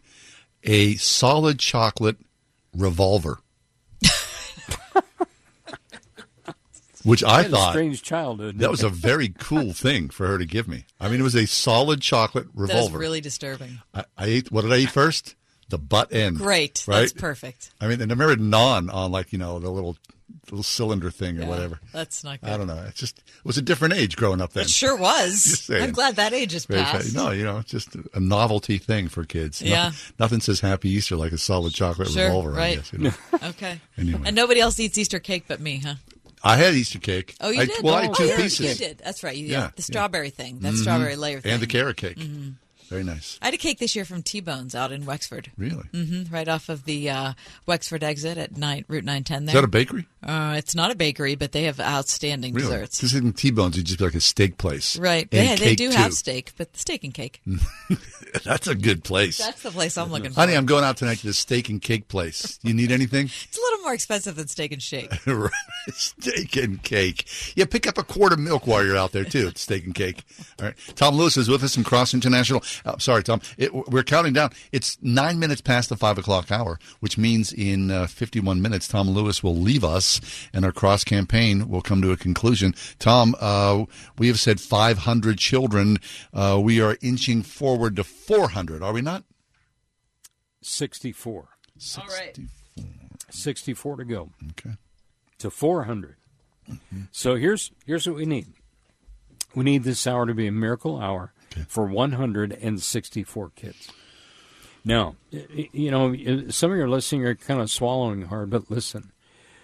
a solid chocolate revolver, which I had a thought strange childhood. that was a very cool thing for her to give me. I mean, it was a solid chocolate That is revolver. really disturbing. I, I ate. What did I eat first? The butt end. Great. Right. That's perfect. I mean, and I remember non on like you know the little little cylinder thing or Yeah, whatever. that's not I don't know. It just it was a different age growing up then. It sure was. I'm glad that age is Very past. No, you know, it's just a novelty thing for kids. Yeah. Nothing, nothing says Happy Easter like a solid chocolate Sure, revolver. I right. guess. You know. Okay. Anyway. And nobody else eats Easter cake but me, huh? I had Easter cake. Oh, you I, did? Well, I oh, had two yeah, pieces. You did. That's right. You, Yeah, yeah, the strawberry thing. That Mhm. strawberry layer thing. and the carrot cake. Mhm. Very nice. I had a cake this year from T Bones out in Wexford. Really? hmm right off of the uh, Wexford exit at night, Route 910 there. Is that a bakery? Uh, it's not a bakery, but they have outstanding Really? desserts. Because in T-Bones, it'd just be like a steak place. Right. Yeah, they do too. have steak, but steak and cake. That's a good place. That's the place I'm looking for. Honey, I'm going out tonight to the steak and cake place. You need anything? It's a little more expensive than steak and shake. Steak and cake. Yeah, pick up a quart of milk while you're out there too. It's steak and cake. All right. Tom Lewis is with us from Cross International. Uh, sorry, Tom. It, we're counting down. It's nine minutes past the five o'clock hour, which means in uh, 51 minutes, Tom Lewis will leave us, and our cross campaign will come to a conclusion. Tom, uh, we have said 500 children. Uh, we are inching forward to 400. Are we not? 64. All right. 64 to go. Okay. To 400. So here's here's what we need. We need this hour to be a miracle hour for 164 kids. Now, you know, some of you are listening are kind of swallowing hard, but listen.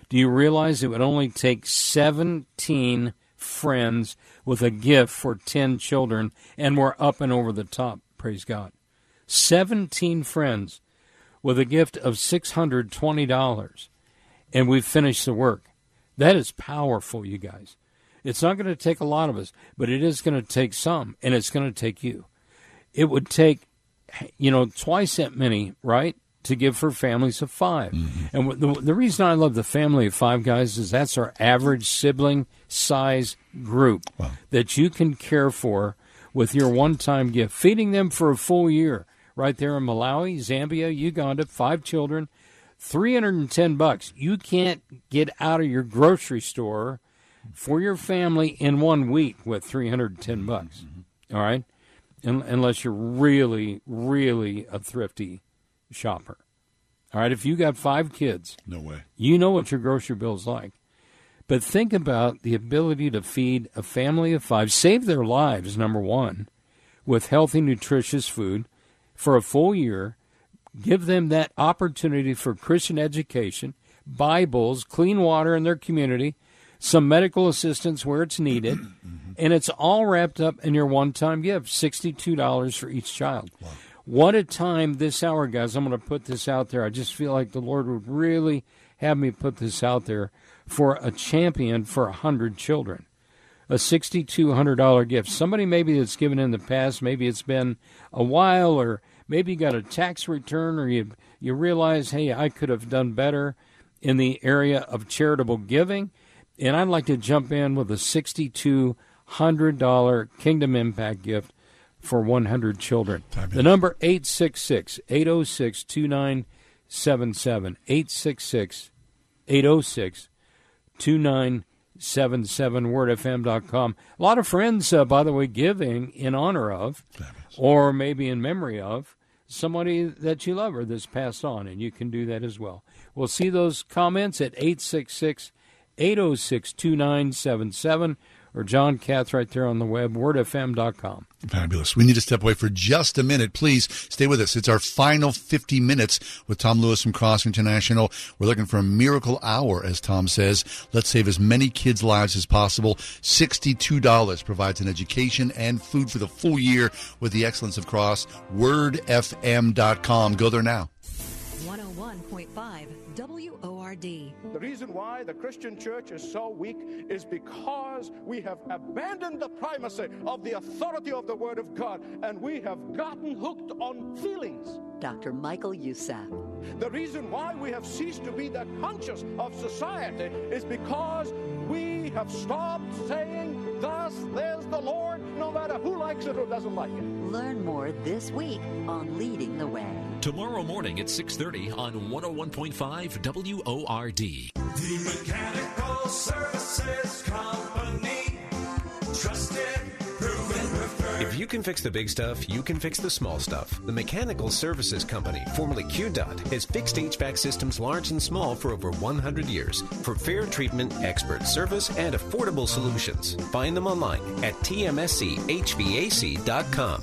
Do you realize it would only take 17 friends with a gift for 10 children, and we're up and over the top, praise God. 17 friends with a gift of $620, and we've finished the work. That is powerful, you guys. It's not going to take a lot of us, but it is going to take some, and it's going to take you. It would take, you know, twice that many, right, to give for families of 5 mm-hmm. And the, the reason I love the family of five guys is that's our average sibling size group that you can care for with your one time gift, feeding them for a full year right there in Malawi, Zambia, Uganda, five children, 310 bucks. You can't get out of your grocery store for your family in one week with 310 bucks. Mm-hmm. All right? Un- unless you're really, really a thrifty shopper. All right? If you got five kids, No way. you know what your grocery bill's like. But think about the ability to feed a family of five, save their lives, number one, with healthy, nutritious food for a full year, give them that opportunity for Christian education, Bibles, clean water in their community, some medical assistance where it's needed, mm-hmm. and it's all wrapped up in your one time gift $62 for each child. What a time this hour, guys. I'm going to put this out there. I just feel like the Lord would really have me put this out there for a champion for 100 children. A $6,200 gift. Somebody maybe that's given in the past, maybe it's been a while, or maybe you got a tax return, or you, you realize, hey, I could have done better in the area of charitable giving. And I'd like to jump in with a $6,200 Kingdom Impact gift for 100 children. The number 866 806 2977. 866 806 2977. WordFM.com. A lot of friends, uh, by the way, giving in honor of or maybe in memory of somebody that you love or that's passed on, and you can do that as well. We'll see those comments at 866 806 2977 or John Katz right there on the web, wordfm.com. Fabulous. We need to step away for just a minute. Please stay with us. It's our final 50 minutes with Tom Lewis from Cross International. We're looking for a miracle hour, as Tom says. Let's save as many kids' lives as possible. $62 provides an education and food for the full year with the excellence of Cross. WordFM.com. Go there now. 101.5 WORD. The reason why the Christian church is so weak is because we have abandoned the primacy of the authority of the Word of God and we have gotten hooked on feelings. Dr. Michael Youssef. The reason why we have ceased to be the conscious of society is because we have stopped saying, Thus there's the Lord, no matter who likes it or doesn't like it. Learn more this week on Leading the Way. Tomorrow morning at 6:30 on 101.5 WORD. The Mechanical Services Company. Trusted. If you can fix the big stuff, you can fix the small stuff. The Mechanical Services Company, formerly QDOT, has fixed HVAC systems large and small for over 100 years for fair treatment, expert service, and affordable solutions. Find them online at tmschvac.com.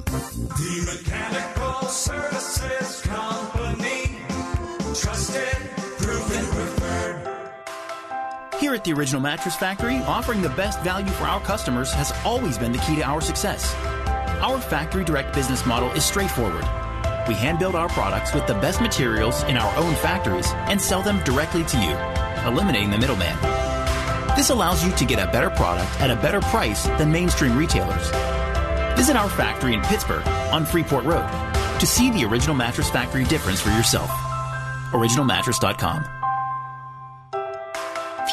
The Mechanical Services Company. Trusted, proven, preferred. Here at the Original Mattress Factory, offering the best value for our customers has always been the key to our success. Our factory direct business model is straightforward. We hand build our products with the best materials in our own factories and sell them directly to you, eliminating the middleman. This allows you to get a better product at a better price than mainstream retailers. Visit our factory in Pittsburgh on Freeport Road to see the original mattress factory difference for yourself. OriginalMattress.com.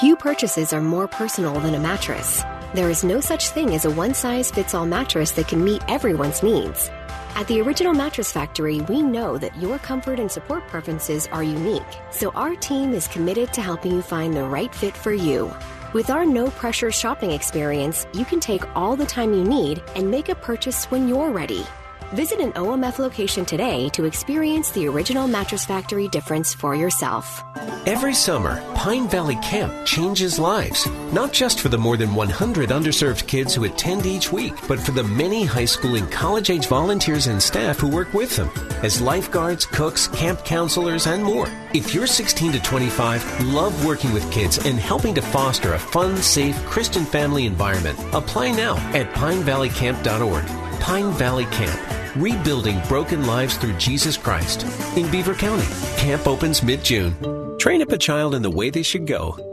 Few purchases are more personal than a mattress. There is no such thing as a one size fits all mattress that can meet everyone's needs. At the Original Mattress Factory, we know that your comfort and support preferences are unique, so our team is committed to helping you find the right fit for you. With our no pressure shopping experience, you can take all the time you need and make a purchase when you're ready. Visit an OMF location today to experience the Original Mattress Factory difference for yourself. Every summer, Pine Valley Camp changes lives, not just for the more than 100 underserved kids who attend each week, but for the many high school and college age volunteers and staff who work with them as lifeguards, cooks, camp counselors, and more. If you're 16 to 25, love working with kids and helping to foster a fun, safe Christian family environment, apply now at pinevalleycamp.org. Pine Valley Camp rebuilding broken lives through Jesus Christ in Beaver County. Camp opens mid June. Train up a child in the way they should go.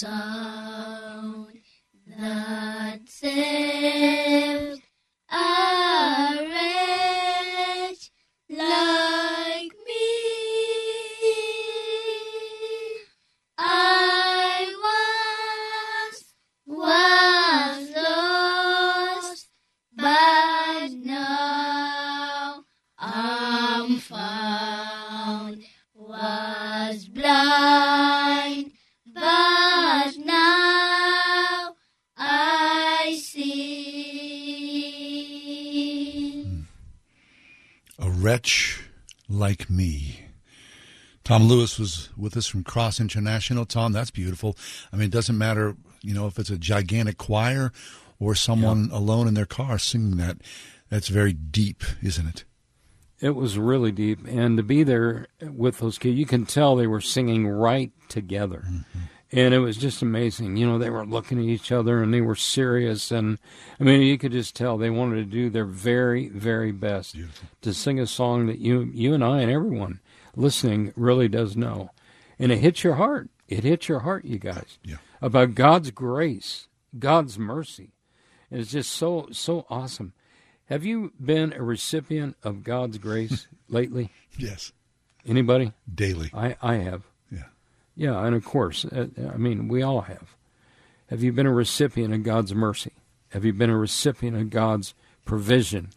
the like me. Tom Lewis was with us from Cross International. Tom, that's beautiful. I mean, it doesn't matter, you know, if it's a gigantic choir or someone alone in their car singing that. That's very deep, isn't it? It was really deep, and to be there with those kids, you can tell they were singing right together, mm-hmm. And it was just amazing. You know, they were looking at each other and they were serious, and I mean, you could just tell they wanted to do their very, very best to sing a song that you, you and I, and everyone listening really does know, and it hits your heart. It hits your heart, you guys, yeah. about God's grace, God's mercy. And it's just so so awesome. Have you been a recipient of God's grace lately? Yes. Anybody? Daily. I, I have. Yeah. Yeah, and of course, uh, I mean, we all have. Have you been a recipient of God's mercy? Have you been a recipient of God's provision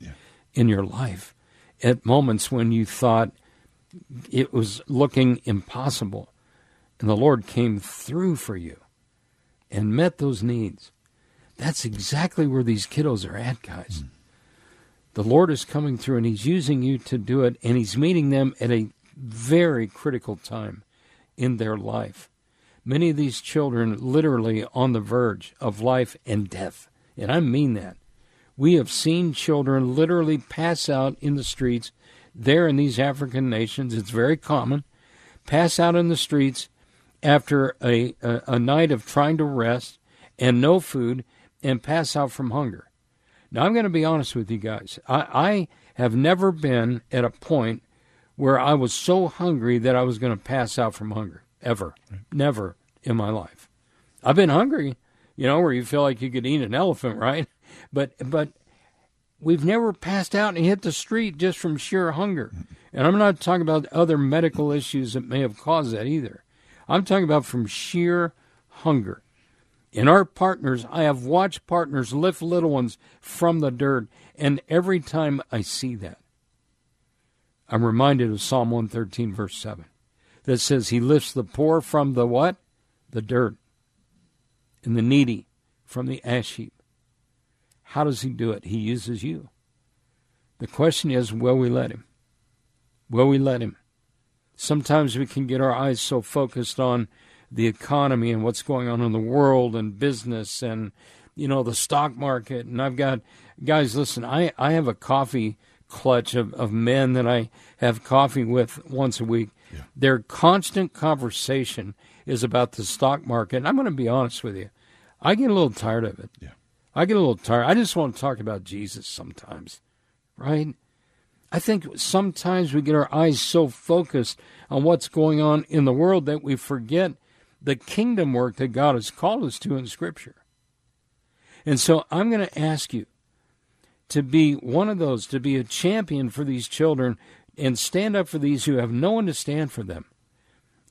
in your life at moments when you thought it was looking impossible and the Lord came through for you and met those needs? That's exactly where these kiddos are at, guys. The Lord is coming through and He's using you to do it, and He's meeting them at a very critical time in their life. Many of these children literally on the verge of life and death. And I mean that. We have seen children literally pass out in the streets there in these African nations. It's very common. Pass out in the streets after a, a, a night of trying to rest and no food and pass out from hunger. Now, I'm going to be honest with you guys. I, I have never been at a point where I was so hungry that I was going to pass out from hunger, ever. Never in my life. I've been hungry, you know, where you feel like you could eat an elephant, right? But, but we've never passed out and hit the street just from sheer hunger. And I'm not talking about other medical issues that may have caused that either. I'm talking about from sheer hunger. In our partners, I have watched partners lift little ones from the dirt, and every time I see that, I'm reminded of Psalm 113, verse 7, that says, He lifts the poor from the what? The dirt. and the needy from the ash heap. How does he do it? He uses you. The question is, will we let him? Will we let him? Sometimes we can get our eyes so focused on the economy and what's going on in the world and business and you know the stock market and I've got guys listen I, I have a coffee clutch of, of men that I have coffee with once a week. Yeah. Their constant conversation is about the stock market. And I'm going to be honest with you. I get a little tired of it. Yeah. I get a little tired. I just want to talk about Jesus sometimes, right? I think sometimes we get our eyes so focused on what's going on in the world that we forget the kingdom work that God has called us to in Scripture. And so I'm going to ask you to be one of those, to be a champion for these children and stand up for these who have no one to stand for them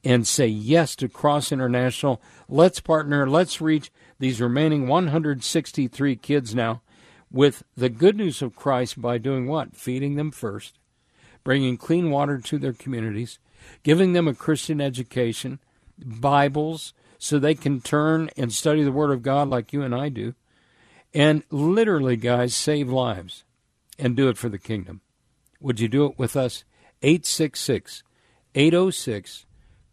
and say yes to Cross International. Let's partner. Let's reach these remaining 163 kids now with the good news of Christ by doing what? Feeding them first, bringing clean water to their communities, giving them a Christian education, Bibles, so they can turn and study the Word of God like you and I do, and literally, guys, save lives and do it for the kingdom. Would you do it with us? 866 806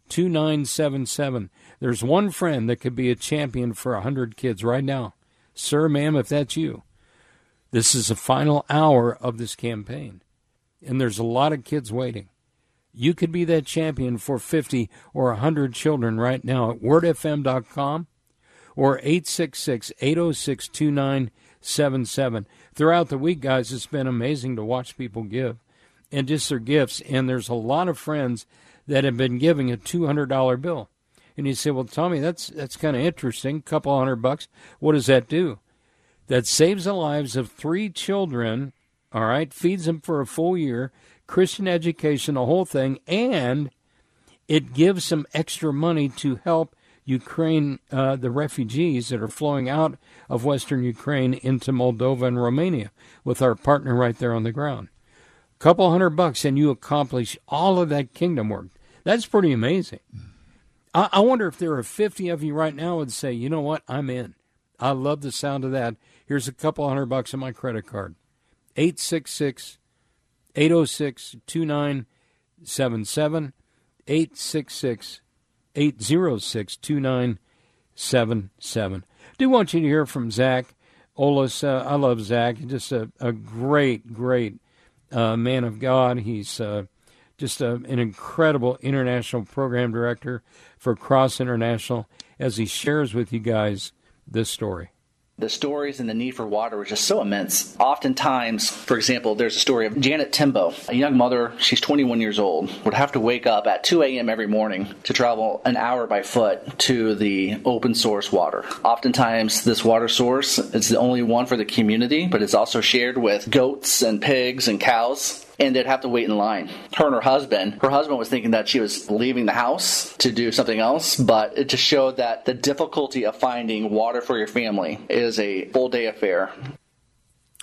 2977. There's one friend that could be a champion for 100 kids right now. Sir, ma'am, if that's you, this is the final hour of this campaign. And there's a lot of kids waiting. You could be that champion for 50 or 100 children right now at wordfm.com or 866 806 2977. Throughout the week, guys, it's been amazing to watch people give and just their gifts. And there's a lot of friends that have been giving a $200 bill. And you say, well, Tommy, that's, that's kind of interesting. Couple hundred bucks. What does that do? That saves the lives of three children, all right, feeds them for a full year, Christian education, the whole thing, and it gives some extra money to help Ukraine, uh, the refugees that are flowing out of Western Ukraine into Moldova and Romania with our partner right there on the ground. A couple hundred bucks, and you accomplish all of that kingdom work. That's pretty amazing. I, I wonder if there are 50 of you right now would say, you know what, I'm in. I love the sound of that. Here's a couple hundred bucks on my credit card. 866 806 2977. 866 806 2977. Do want you to hear from Zach Olis. Uh, I love Zach. He's just a, a great, great uh, man of God. He's uh, just a, an incredible international program director for Cross International as he shares with you guys this story the stories and the need for water was just so immense. Oftentimes, for example, there's a story of Janet Timbo, a young mother, she's 21 years old, would have to wake up at 2 a.m. every morning to travel an hour by foot to the open source water. Oftentimes, this water source is the only one for the community, but it's also shared with goats and pigs and cows and they'd have to wait in line. Her and her husband, her husband was thinking that she was leaving the house to do something else, but it just showed that the difficulty of finding water for your family is a full day affair.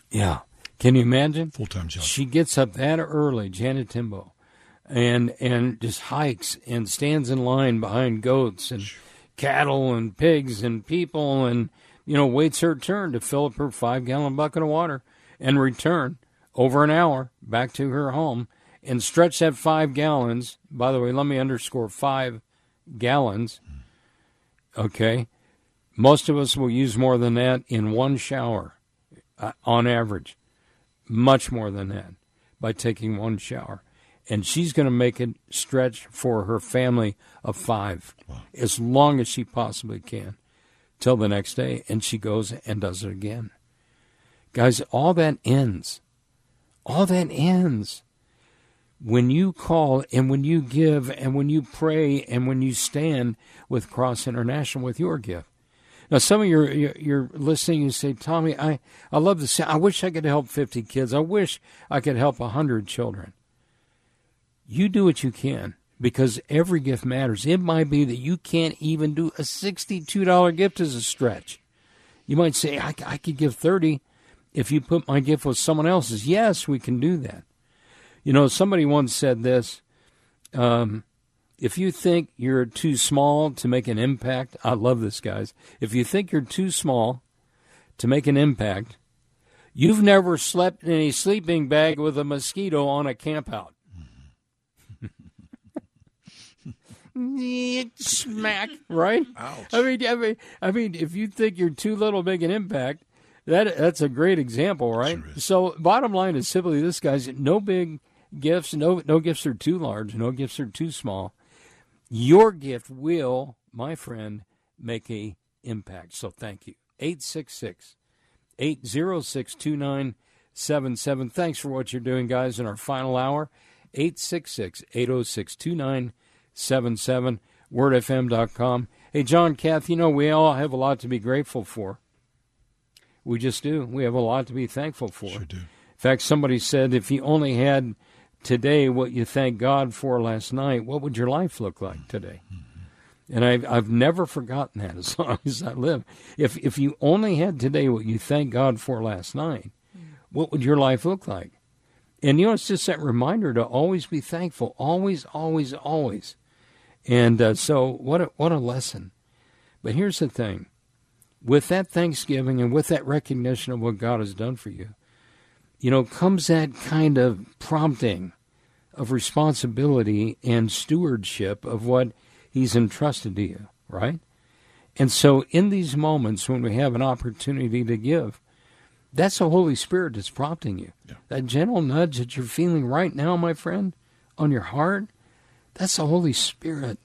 Yeah. Can you imagine? Full time job. She gets up that early, Janet Timbo, and and just hikes and stands in line behind goats and cattle and pigs and people and you know waits her turn to fill up her five gallon bucket of water and return over an hour back to her home and stretch that five gallons. By the way, let me underscore five gallons. Okay. Most of us will use more than that in one shower uh, on average, much more than that by taking one shower. And she's going to make it stretch for her family of five wow. as long as she possibly can till the next day. And she goes and does it again. Guys, all that ends all that ends when you call and when you give and when you pray and when you stand with Cross International with your gift. Now, some of you you're listening. You say, "Tommy, I I love the. I wish I could help 50 kids. I wish I could help 100 children." You do what you can because every gift matters. It might be that you can't even do a $62 gift as a stretch. You might say, I, I could give 30 if you put my gift with someone else's. Yes, we can do that. You know, somebody once said this. Um, If you think you're too small to make an impact, I love this, guys. If you think you're too small to make an impact, you've never slept in a sleeping bag with a mosquito on a campout. Smack, right? Ouch. I mean, I mean, I mean, if you think you're too little to make an impact, that that's a great example, right? so, bottom line is simply this, guys: no big gifts, no no gifts are too large, no gifts are too small. Your gift will, my friend, make a impact. So, thank you. 866 806 2977. Thanks for what you're doing, guys, in our final hour. 866 806 2977. WordFM.com. Hey, John, Kath, you know, we all have a lot to be grateful for. We just do. We have a lot to be thankful for. Sure do. In fact, somebody said if you only had today what you thank God for last night, what would your life look like today? And I've, I've never forgotten that as long as I live. If, if you only had today what you thank God for last night, what would your life look like? And you know, it's just that reminder to always be thankful, always, always, always. And uh, so, what a, what a lesson. But here's the thing with that thanksgiving and with that recognition of what God has done for you, you know, comes that kind of prompting of responsibility and stewardship of what He's entrusted to you, right? And so, in these moments when we have an opportunity to give, that's the Holy Spirit that's prompting you. That gentle nudge that you're feeling right now, my friend, on your heart, that's the Holy Spirit.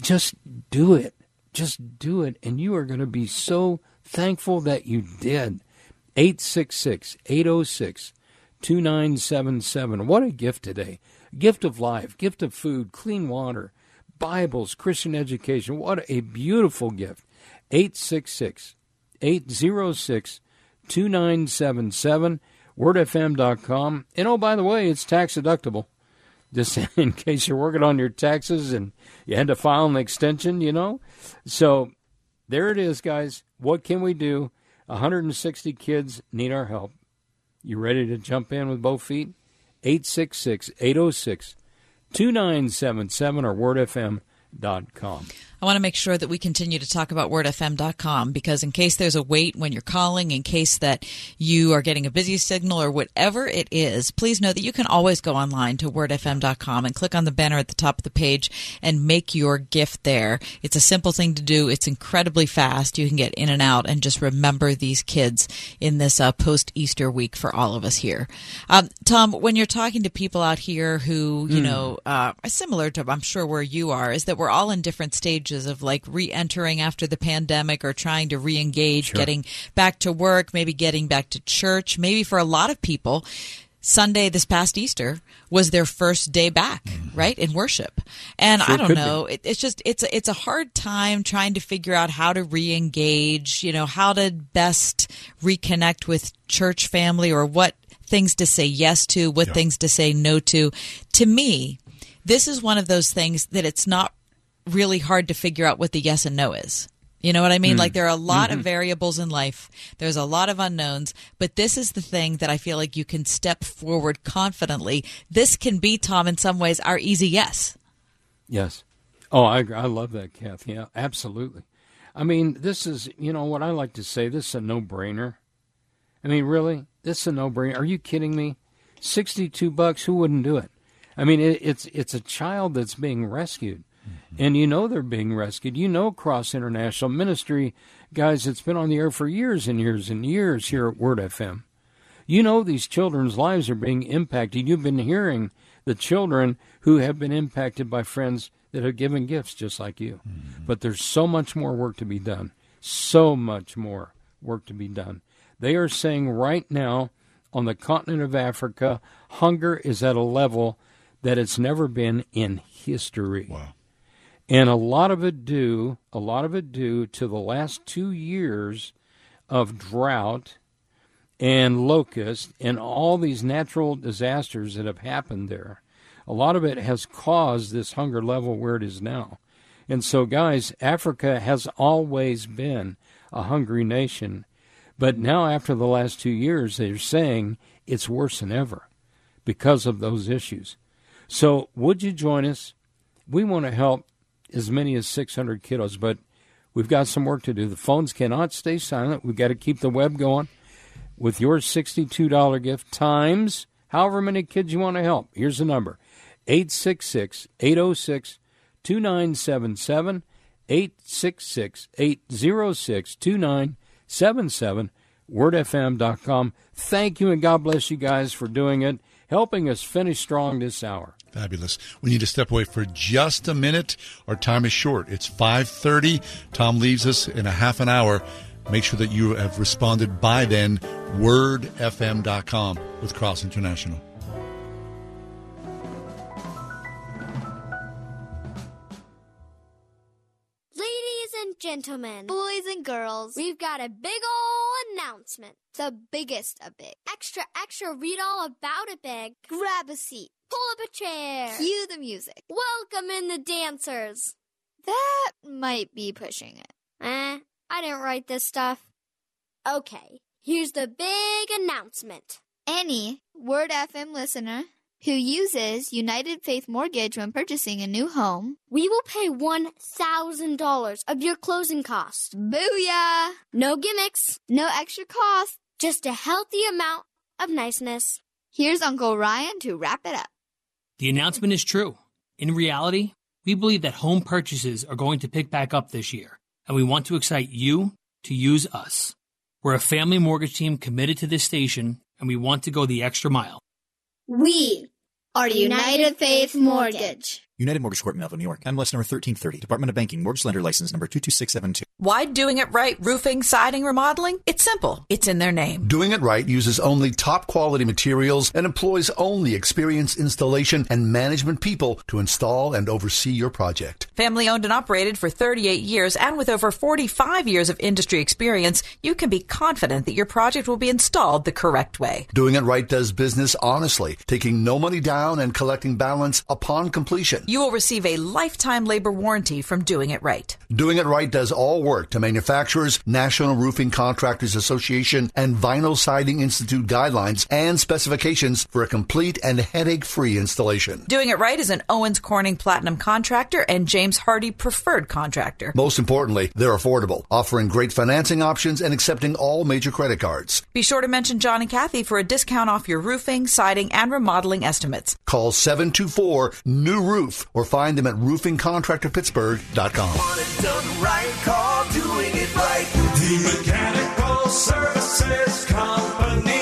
Just do it. Just do it. And you are going to be so thankful that you did. 866 806 2977. What a gift today. Gift of life, gift of food, clean water, Bibles, Christian education. What a beautiful gift. 866 806 2977. WordFM.com. And oh, by the way, it's tax deductible. Just in case you're working on your taxes and you had to file an extension, you know. So there it is, guys. What can we do? 160 kids need our help. You ready to jump in with both feet? 866 806 2977 or wordfm.com. I want to make sure that we continue to talk about wordfm.com because in case there's a wait when you're calling, in case that you are getting a busy signal or whatever it is, please know that you can always go online to wordfm.com and click on the banner at the top of the page and make your gift there. It's a simple thing to do. It's incredibly fast. You can get in and out and just remember these kids in this uh, post Easter week for all of us here. Um, Tom, when you're talking to people out here who, you Mm. know, uh, are similar to, I'm sure, where you are, is that we're all in different stages of like re entering after the pandemic or trying to re engage, Sure. getting back to work, maybe getting back to church. Maybe for a lot of people, Sunday this past Easter was their first day back, mm-hmm. right, in worship. And Sure I don't know, it, it's just it's a, it's a hard time trying to figure out how to re-engage, you know, how to best reconnect with church family or what things to say yes to, what things to say no to. To me, this is one of those things that it's not really hard to figure out what the yes and no is. You know what I mean? Mm. Like there are a lot of Mhm. variables in life. There's a lot of unknowns, but this is the thing that I feel like you can step forward confidently. This can be, Tom, in some ways, our easy yes. Yes. Oh, I. I love that, Kath. Yeah, absolutely. I mean, this is, you know, what I like to say, this is a no brainer. I mean, really? This is a no brainer. Are you kidding me? 62 bucks, who wouldn't do it? I mean, it, it's it's a child that's being rescued. And you know they're being rescued. You know Cross International Ministry, guys, it's been on the air for years and years and years here at Word FM. You know these children's lives are being impacted. You've been hearing the children who have been impacted by friends that have given gifts just like you. Mm-hmm. But there's so much more work to be done. So much more work to be done. They are saying right now on the continent of Africa, hunger is at a level that it's never been in history. Wow. And a lot of it due, a lot of it due to the last two years of drought and locust and all these natural disasters that have happened there. A lot of it has caused this hunger level where it is now. And so, guys, Africa has always been a hungry nation. But now, after the last two years, they're saying it's worse than ever because of those issues. So, would you join us? we want to help as many as 600 kiddos, but we've got some work to do. The phones cannot stay silent. We've got to keep the web going with your $62 gift times however many kids you want to help. Here's the number 866 806 2977. 866 806 2977. WordFM.com. Thank you and God bless you guys for doing it, helping us finish strong this hour. Fabulous. We need to step away for just a minute. Our time is short. It's 5:30. Tom leaves us in a half an hour. Make sure that you have responded by then. WordFM.com with Cross International. Ladies and gentlemen, boys and girls, we've got a big ol' announcement. The biggest of big. Extra, extra, read all about it big. Grab a seat. Pull up a chair. Cue the music. Welcome in the dancers. That might be pushing it. Eh, I didn't write this stuff. Okay, here's the big announcement. Any Word FM listener who uses United Faith Mortgage when purchasing a new home, we will pay $1,000 of your closing costs. Booyah! No gimmicks, no extra cost, just a healthy amount of niceness. Here's Uncle Ryan to wrap it up. The announcement is true. In reality, we believe that home purchases are going to pick back up this year, and we want to excite you to use us. We're a family mortgage team committed to this station, and we want to go the extra mile. We are United Faith Mortgage. United Mortgage Corp, Melville, New York. NMLS number 1330. Department of Banking. Mortgage lender license number 22672. Why doing it right roofing, siding, remodeling? It's simple. It's in their name. Doing it right uses only top quality materials and employs only experienced installation and management people to install and oversee your project. Family owned and operated for 38 years and with over 45 years of industry experience, you can be confident that your project will be installed the correct way. Doing it right does business honestly, taking no money down and collecting balance upon completion. You will receive a lifetime labor warranty from doing it right. Doing it right does all work to manufacturers, National Roofing Contractors Association, and Vinyl Siding Institute guidelines and specifications for a complete and headache-free installation. Doing it right is an Owens Corning Platinum contractor and James Hardie preferred contractor. Most importantly, they're affordable, offering great financing options and accepting all major credit cards. Be sure to mention John and Kathy for a discount off your roofing, siding, and remodeling estimates. Call 724 New Roof or find them at roofingcontractorpittsburgh.com. Want it done right, call doing it right. The Mechanical Services Company.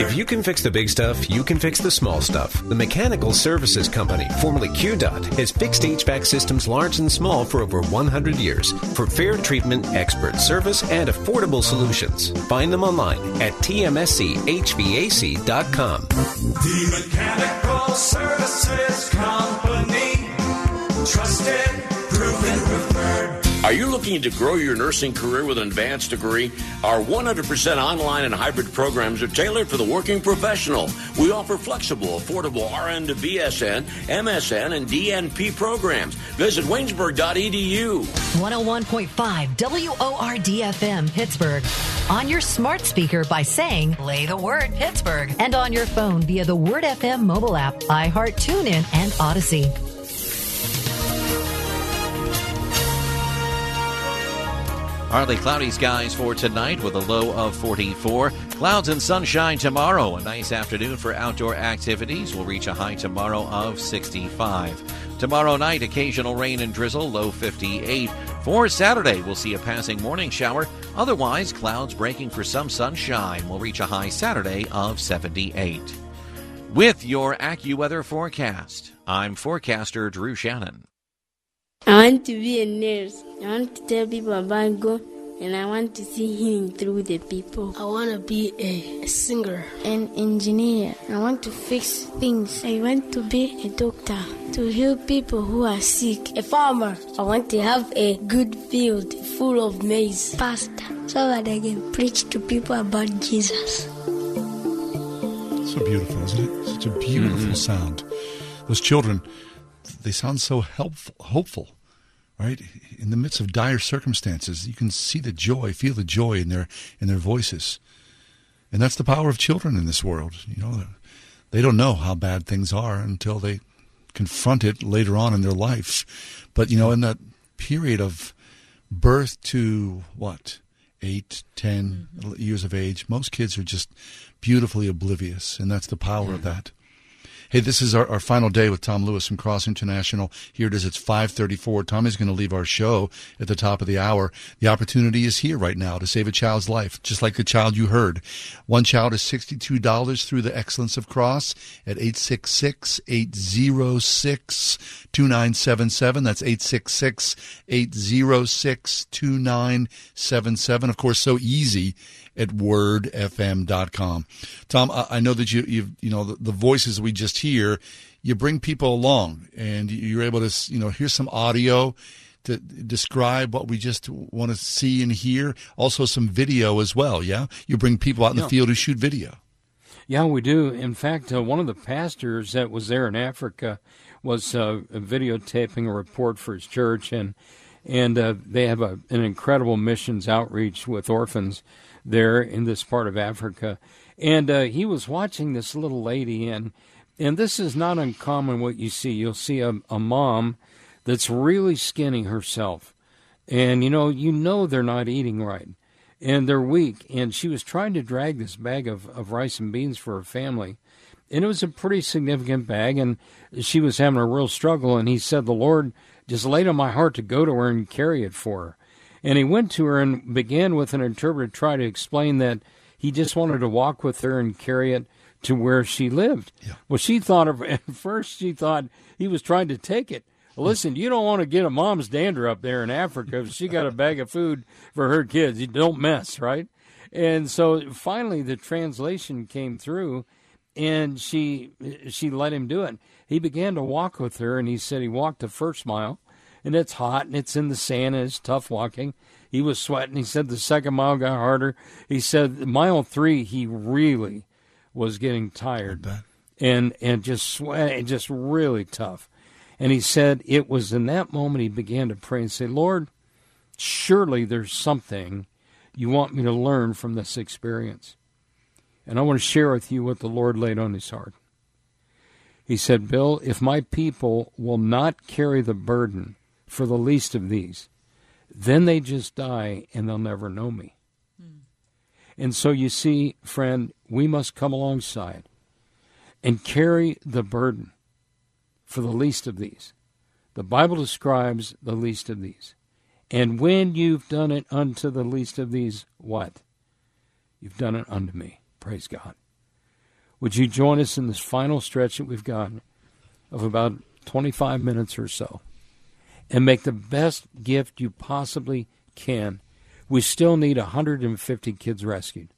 If you can fix the big stuff, you can fix the small stuff. The Mechanical Services Company, formerly QDOT, has fixed HVAC systems large and small for over 100 years for fair treatment, expert service, and affordable solutions. Find them online at tmschvac.com. The Mechanical Services Company. Trusted. Are you looking to grow your nursing career with an advanced degree? Our 100% online and hybrid programs are tailored for the working professional. We offer flexible, affordable RN to BSN, MSN, and DNP programs. Visit waynesburg.edu. 101.5 WORDFM Pittsburgh. On your smart speaker by saying, play the word Pittsburgh. And on your phone via the Word FM mobile app, iHeart, TuneIn, and Audacy. Partly cloudy skies for tonight with a low of 44. Clouds and sunshine tomorrow. A nice afternoon for outdoor activities. We'll reach a high tomorrow of 65. Tomorrow night, occasional rain and drizzle, low 58. For Saturday, we'll see a passing morning shower. Otherwise, clouds breaking for some sunshine. We'll reach a high Saturday of 78. With your AccuWeather forecast, I'm forecaster Drew Shannon. I want to be a nurse. I want to tell people about God and I want to see healing through the people. I want to be a, singer. An engineer. I want to fix things. I want to be a doctor to heal people who are sick. A farmer. I want to have a good field full of maize. Pastor, so that I can preach to people about Jesus. So beautiful, isn't it? Such a beautiful mm-hmm. sound. Those children, they sound so helpful, hopeful, right? In the midst of dire circumstances, you can see the joy, feel the joy in their in their voices, and that's the power of children in this world. You know, they don't know how bad things are until they confront it later on in their life. But, you know, in that period of birth to what? Eight, ten mm-hmm. years of age, most kids are just beautifully oblivious, and that's the power of that. Hey, this is our, our final day with Tom Lewis from Cross International. Here it is. It's 534. Tommy's going to leave our show at the top of the hour. The opportunity is here right now to save a child's life, just like the child you heard. One child is $62 through the Excellence of Cross at 866-806-2977. That's 866-806-2977. Of course, so easy at wordfm.com. Tom, I I know that you, you, you know, the, the voices we just hear, you bring people along and you're able to, you know, hear some audio to describe what we just want to see and hear. Also some video as well. Yeah. You bring people out in Yeah. the field who shoot video. Yeah, we do. In fact, uh, one of the pastors that was there in Africa was uh, videotaping a report for his church, and and uh, they have a, an incredible missions outreach with orphans there in this part of Africa. And uh, he was watching this little lady, and and this is not uncommon what you see. You'll see a, a mom that's really skinning herself, and you know you know they're not eating right and they're weak. And she was trying to drag this bag of, of rice and beans for her family. And it was a pretty significant bag, and she was having a real struggle. And he said, The Lord just laid on my heart to go to her and carry it for her. And he went to her and began with an interpreter to try to explain that he just wanted to walk with her and carry it to where she lived. Well, she thought of, at first, she thought he was trying to take it. Listen, you don't want to get a mom's dander up there in Africa if she got a bag of food for her kids. You don't mess, right? And so finally the translation came through and she she let him do it. He began to walk with her and he said he walked the first mile and it's hot and it's in the sand and it's tough walking. He was sweating. He said the second mile got harder. He said mile three he really was getting tired and and just sweat and just really tough. And he said it was in that moment he began to pray and say, Lord, surely there's something you want me to learn from this experience. And I want to share with you what the Lord laid on his heart. He said, Bill, if my people will not carry the burden for the least of these, then they just die and they'll never know me. Hmm. And so you see, friend, we must come alongside and carry the burden for the least of these. The Bible describes the least of these. And when you've done it unto the least of these, what? You've done it unto me. Praise God. Would you join us in this final stretch that we've got of about 25 minutes or so and make the best gift you possibly can? We still need 150 kids rescued.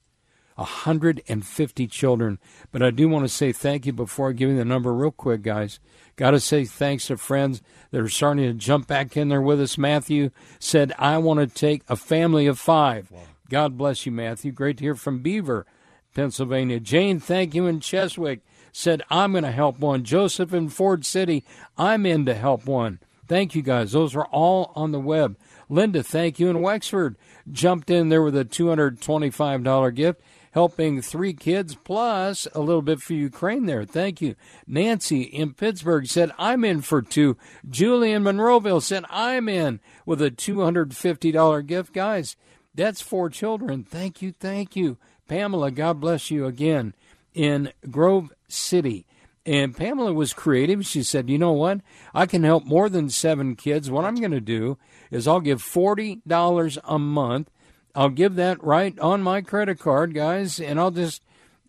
150 children. But I do want to say thank you before I give the number real quick, guys. Got to say thanks to friends that are starting to jump back in there with us. Matthew said, I want to take a family of five. God bless you, Matthew. Great to hear from Beaver, Pennsylvania. Jane, thank you in Cheswick. Said, I'm going to help one. Joseph in Ford City, I'm in to help one. Thank you, guys. Those are all on the web. Linda, thank you in Wexford. Jumped in there with a $225 gift, helping three kids plus a little bit for Ukraine there. Thank you. Nancy in Pittsburgh said, I'm in for two. Julie in Monroeville said, I'm in with a $250 gift. Guys, that's four children. Thank you. Thank you. Pamela, God bless you again in Grove City. And Pamela was creative. She said, You know what? I can help more than seven kids. What I'm going to do is I'll give $40 a month. I'll give that right on my credit card, guys, and I'll just.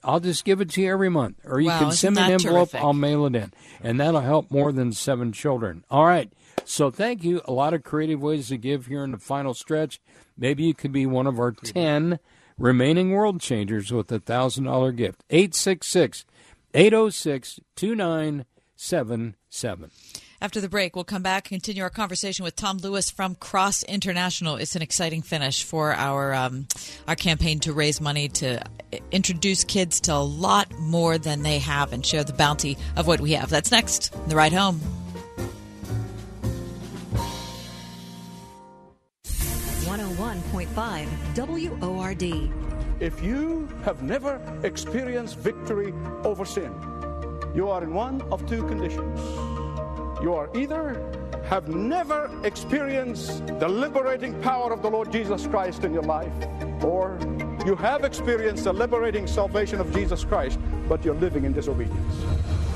I'll just give it to you every month, or you Wow, can send me an envelope. terrific? I'll mail it in, and that'll help more than seven children. All right. So thank you. A lot of creative ways to give here in the final stretch. Maybe you could be one of our ten remaining world changers with a thousand dollar gift. 866 806 2977. After the break, we'll come back and continue our conversation with Tom Lewis from Cross International. It's an exciting finish for our um, our campaign to raise money to introduce kids to a lot more than they have and share the bounty of what we have. That's next. The ride home. One hundred one point five WORD. If you have never experienced victory over sin, you are in one of two conditions. You are either have never experienced the liberating power of the Lord Jesus Christ in your life, or you have experienced the liberating salvation of Jesus Christ, but you're living in disobedience.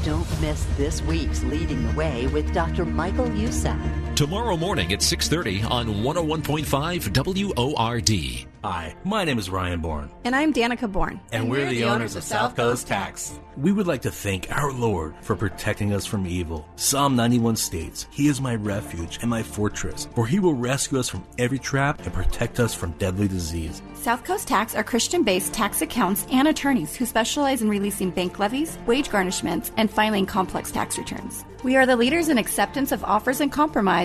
Don't miss this week's Leading the Way with Dr. Michael Youssef. Tomorrow morning at 6:30 on 101.5 WORD. Hi, my name is Ryan Bourne. And I'm Danica Bourne. And, we're, the, owners of South Coast Tax. We would like to thank our Lord for protecting us from evil. Psalm 91 states, He is my refuge and my fortress, for He will rescue us from every trap and protect us from deadly disease. South Coast Tax are Christian based tax accounts and attorneys who specialize in releasing bank levies, wage garnishments, and filing complex tax returns. We are the leaders in acceptance of offers and compromise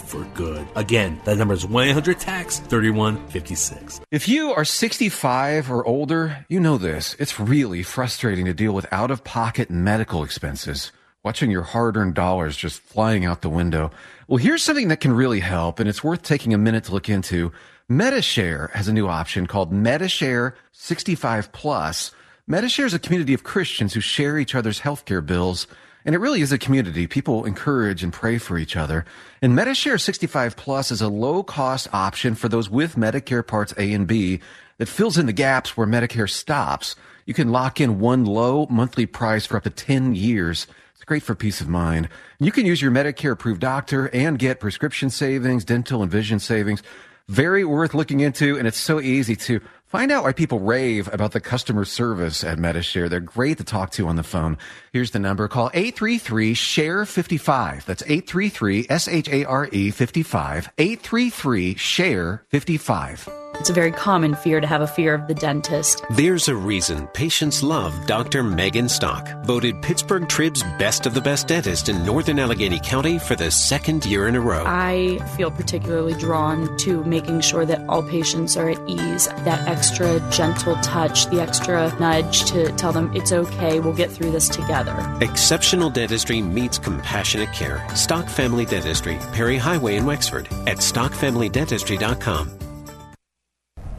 for good. Again, that number is 1-800-TAX 3156. If you are 65 or older, you know this. It's really frustrating to deal with out of pocket medical expenses, watching your hard earned dollars just flying out the window. Well, here's something that can really help, and it's worth taking a minute to look into. Medi-Share has a new option called Medi-Share 65 Plus. Medi-Share is a community of Christians who share each other's healthcare bills. And it really is a community. People encourage and pray for each other. And Medi-Share 65 Plus is a low cost option for those with Medicare Parts A and B that fills in the gaps where Medicare stops. You can lock in one low monthly price for up to 10 years. It's great for peace of mind. You can use your Medicare approved doctor and get prescription savings, dental and vision savings. Very worth looking into, and it's so easy to find out why people rave about the customer service at Medi-Share. They're great to talk to on the phone. Here's the number. Call 833-SHARE-55. That's 833-S-H-A-R-E 55. 833-SHARE-55. It's a very common fear to have a fear of the dentist. There's a reason patients love Dr. Megan Stock, voted Pittsburgh Trib's best of the best dentist in northern Allegheny County for the second year in a row. I feel particularly drawn to making sure that all patients are at ease. That extra gentle touch, the extra nudge to tell them it's okay, we'll get through this together. Exceptional dentistry meets compassionate care. Stock Family Dentistry, Perry Highway in Wexford, at stockfamilydentistry.com.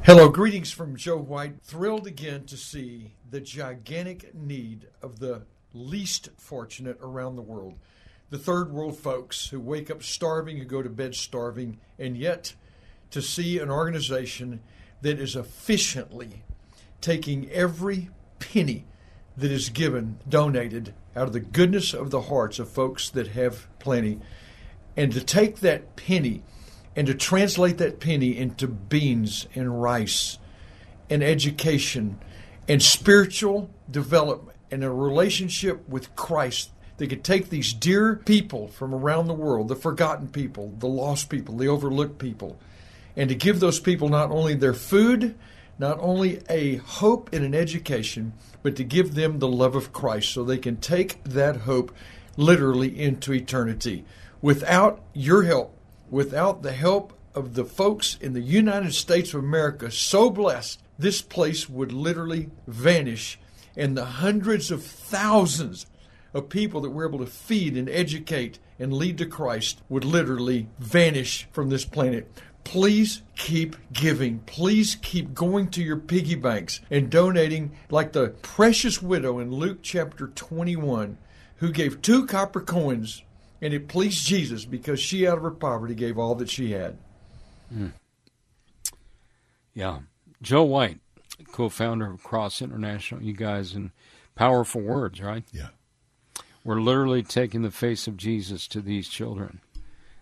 Hello, greetings from Joe White. Thrilled again to see the gigantic need of the least fortunate around the world. The third world folks who wake up starving, who go to bed starving, and yet to see an organization that is efficiently taking every penny that is given, donated out of the goodness of the hearts of folks that have plenty, and to take that penny and to translate that penny into beans and rice and education and spiritual development and a relationship with Christ. They could take these dear people from around the world, the forgotten people, the lost people, the overlooked people, and to give those people not only their food, not only a hope and an education, but to give them the love of Christ so they can take that hope literally into eternity. Without your help, without the help of the folks in the United States of America, so blessed, this place would literally vanish, and the hundreds of thousands of people that we're able to feed and educate and lead to Christ would literally vanish from this planet. Please keep giving. Please keep going to your piggy banks and donating like the precious widow in Luke chapter 21 who gave two copper coins and it pleased Jesus because she, out of her poverty, gave all that she had. Mm. Yeah. Joe White, co founder of Cross International, you guys, and powerful words, right? Yeah. We're literally taking the face of Jesus to these children.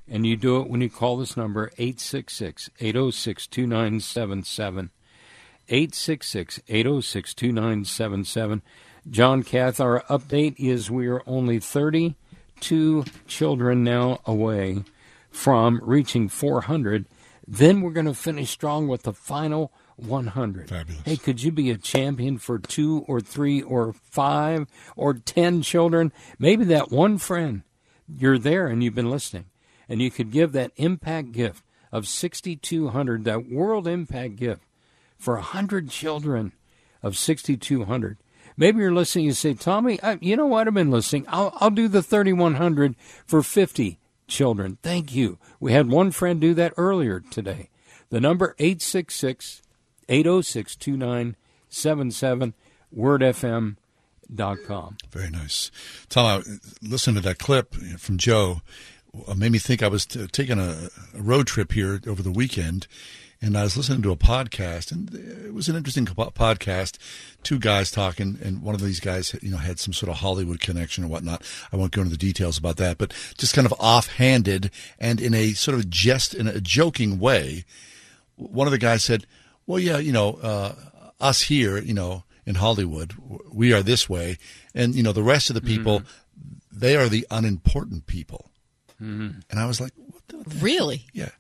And you do it when you call this number 866 806 2977. 866 806 2977. John Kath, our update is we are only 32 children now away from reaching 400. Then we're going to finish strong with the final 100. Fabulous. Hey, could you be a champion for two or three or five or ten children? Maybe that one friend, you're there and you've been listening, and you could give that impact gift of 6200 that world impact gift for 100 children of 6200 maybe you're listening and say tommy I, you know what? I've been listening. I'll, I'll do the 3100 for 50 children. Thank you. We had one friend do that earlier today. The number 866 806 2977 wordfm.com very nice. Tom I listened to that clip from joe. Made me think I was t- taking a, a, road trip here over the weekend, and I was listening to a podcast, and it was an interesting podcast. Two guys talking, and one of these guys, you know, had some sort of Hollywood connection or whatnot. I won't go into the details about that, but just kind of offhanded and in a sort of jest, in a joking way, one of the guys said, "Well, yeah, you know, uh, us here, you know." In Hollywood, we are this way, and you know the rest of the people, mm-hmm. they are the unimportant people. Mm-hmm. And I was like, really? Yeah.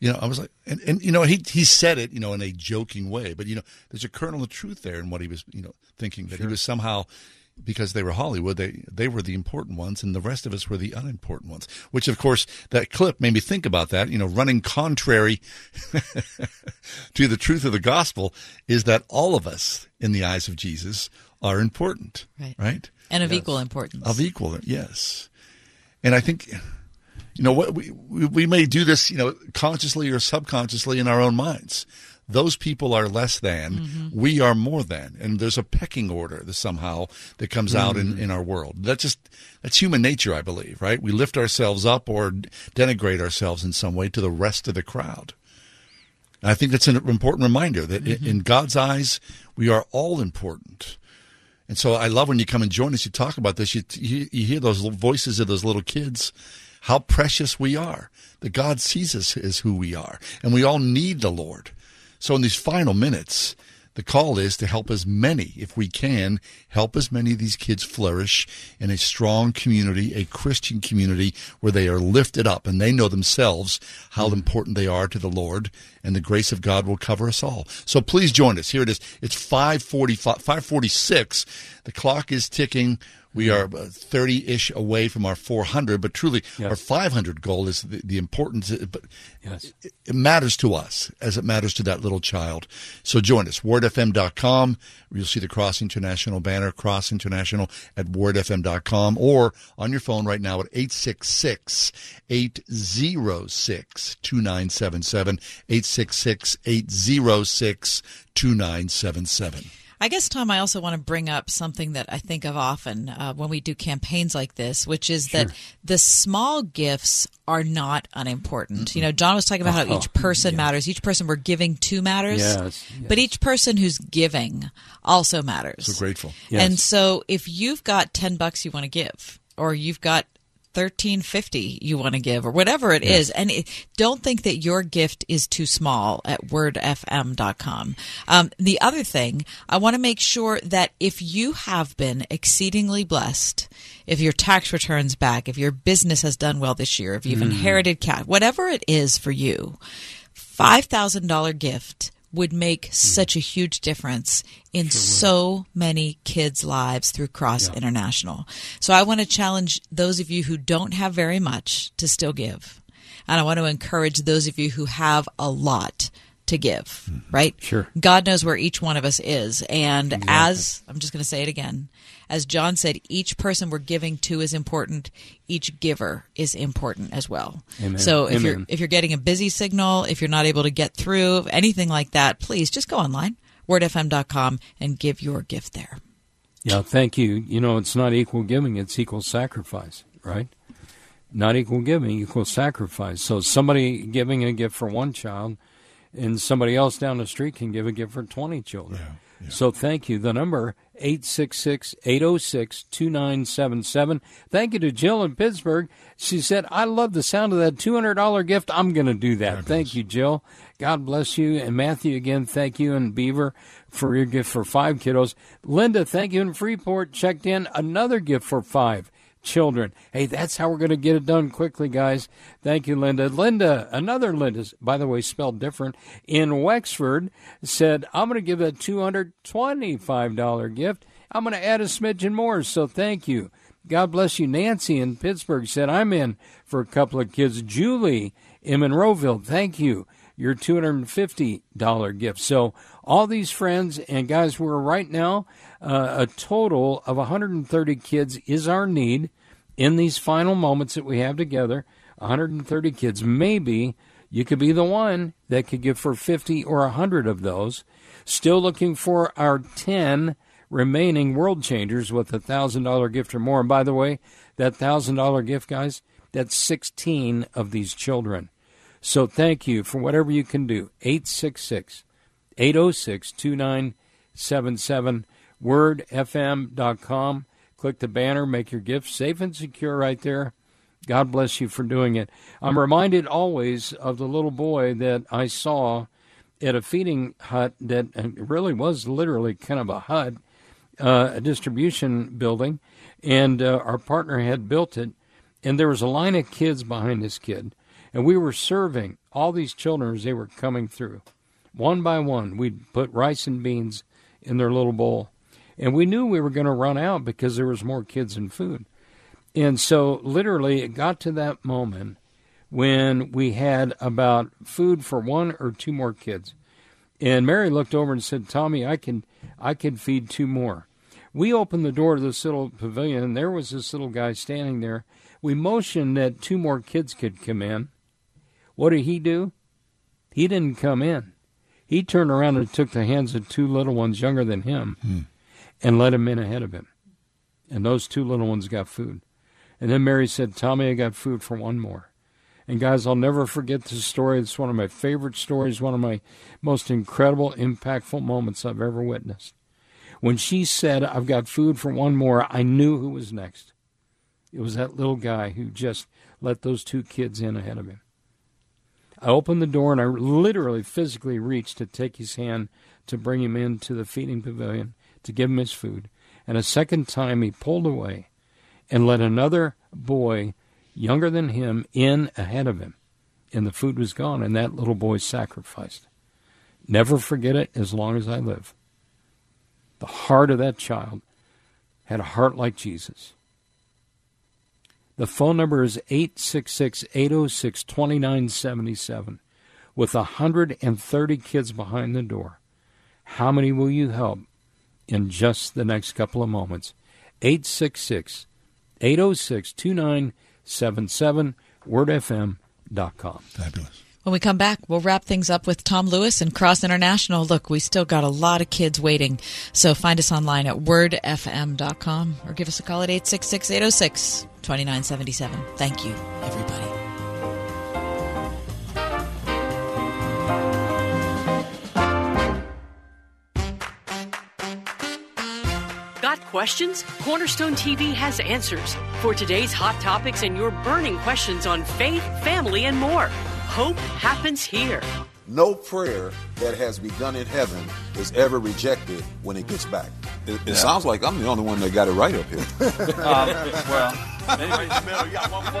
You know, I was like, and, and you know, he he said it, you know, in a joking way, but you know, there's a kernel of truth there in what he was, you know, thinking that sure. he was somehow because they were Hollywood, they they were the important ones, and the rest of us were the unimportant ones. Which, of course, that clip made me think about that. You know, running contrary to the truth of the gospel is that all of us, in the eyes of Jesus, are important, right? Right, and of yes. equal importance. Of equal, yes. And I think, you know, what we, we may do this, you know, consciously or subconsciously in our own minds. Those people are less than, mm-hmm. we are more than. And there's a pecking order that somehow that comes mm-hmm. out in, mm-hmm. in our world. That's just, that's human nature, I believe, right? We lift ourselves up or denigrate ourselves in some way to the rest of the crowd. And I think that's an important reminder that mm-hmm. in God's eyes, we are all important. And so I love when you come and join us. You talk about this. You, you, you hear those voices of those little kids. How precious we are. That God sees us as who we are, and we all need the Lord. So in these final minutes, the call is to help as many, if we can, help as many of these kids flourish in a strong community, a Christian community where they are lifted up and they know themselves how important they are to the Lord and the grace of God will cover us all. So please join us. Here it is. It's 545, 546. The clock is ticking. We are uh, 30 ish away from our 400, but truly yes. our 500 goal is the, the importance. Uh, but yes. it, it, matters to us as it matters to that little child. So join us, wordfm.com. You'll see the Cross International banner, Cross International at wordfm.com, or on your phone right now at 866 806 2977. 866 806 2977. I guess, Tom, I also want to bring up something that I think of often uh, when we do campaigns like this, which is sure. that the small gifts are not unimportant. Mm-hmm. You know, John was talking about how each oh, person yes. matters. Each person we're giving to matters. Yes, yes. But each person who's giving also matters. So grateful. Yes. And so if you've got 10 bucks you want to give, or you've got 1350 you want to give or whatever it yes. is and it, don't think that your gift is too small at wordfm.com um, the other thing i want to make sure that if you have been exceedingly blessed if your tax returns back if your business has done well this year if you've mm. inherited cat whatever it is for you $5000 gift would make mm. such a huge difference in sure so many kids' lives through Cross yeah. International. So I want to challenge those of you who don't have very much to still give. And I want to encourage those of you who have a lot to give, mm. right? Sure. God knows where each one of us is. And exactly. as I'm just going to say it again, as John said, each person we're giving to is important. Each giver is important as well. Amen. So if Amen. you're if you're getting a busy signal, if you're not able to get through anything like that, please just go online wordfm.com and give your gift there. Yeah, thank you. You know, it's not equal giving; it's equal sacrifice, right? Not equal giving, equal sacrifice. So somebody giving a gift for one child, and somebody else down the street can give a gift for twenty children. Yeah. So thank you. The number 866-806-2977. Thank you to Jill in Pittsburgh. She said, "I love the sound of that $200 gift. I'm going to do that." Thank you, Jill. God bless you. And Matthew again, thank you and Beaver for your gift for 5 kiddos. Linda, thank you in Freeport checked in another gift for 5 children. Hey, that's how we're going to get it done quickly, guys. Thank you, Linda. Linda, another Linda, by the way, spelled different, in Wexford, said, I'm going to give a $225 gift. I'm going to add a smidgen more, so thank you. God bless you. Nancy in Pittsburgh said, I'm in for a couple of kids. Julie in Monroeville, thank you. Your $250 gift. So, all these friends and guys, we're right now uh, a total of 130 kids is our need in these final moments that we have together. 130 kids. Maybe you could be the one that could give for 50 or 100 of those. Still looking for our 10 remaining world changers with a $1,000 gift or more. And by the way, that $1,000 gift, guys, that's 16 of these children. So thank you for whatever you can do. 866 806 2977 wordfm.com. Click the banner, make your gift safe and secure right there. God bless you for doing it. I'm reminded always of the little boy that I saw at a feeding hut that really was literally kind of a hut, uh, a distribution building, and uh, our partner had built it. And there was a line of kids behind this kid, and we were serving all these children as they were coming through. One by one, we'd put rice and beans in their little bowl. And we knew we were going to run out because there was more kids and food. And so literally it got to that moment when we had about food for one or two more kids. And Mary looked over and said, "Tommy, I can I can feed two more." We opened the door to this little pavilion and there was this little guy standing there. We motioned that two more kids could come in. What did he do? He didn't come in. He turned around and took the hands of two little ones younger than him. Hmm and let them in ahead of him. And those two little ones got food. And then Mary said, Tommy, I got food for one more. And guys, I'll never forget this story. It's one of my favorite stories, one of my most incredible, impactful moments I've ever witnessed. When she said, I've got food for one more, I knew who was next. It was that little guy who just let those two kids in ahead of him. I opened the door and I literally physically reached to take his hand to bring him into the feeding pavilion to give him his food. And a second time he pulled away and let another boy younger than him in ahead of him. And the food was gone, and that little boy sacrificed. Never forget it as long as I live. The heart of that child had a heart like Jesus. The phone number is 866 806 2977 with 130 kids behind the door. How many will you help in just the next couple of moments. 866 806 2977, wordfm.com. Fabulous. When we come back, we'll wrap things up with Tom Lewis and Cross International. Look, we still got a lot of kids waiting. So find us online at wordfm.com or give us a call at 866 806 2977. Thank you, everybody. Got questions? Cornerstone TV has answers for today's hot topics and your burning questions on faith, family, and more. Hope happens here. No prayer that has begun in heaven is ever rejected when it gets back. It, it Yeah. sounds like I'm the only one that got it right up here. Um, well,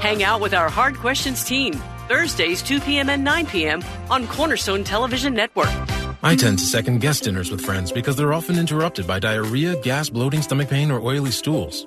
Hang out with our Hard Questions team Thursdays, 2 p.m. and 9 p.m. on Cornerstone Television Network. I tend to second guess dinners with friends because they're often interrupted by diarrhea, gas, bloating, stomach pain, or oily stools.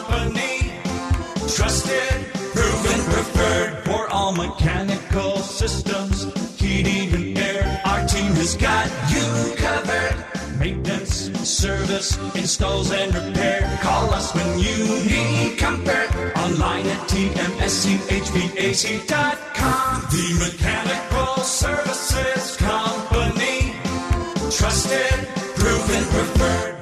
Trusted, proven, preferred. For all mechanical systems, heating and air. Our team has got you covered. Maintenance, service, installs, and repair. Call us when you need comfort. Online at tmschvac.com. The Mechanical Services Company. Trusted, proven, preferred.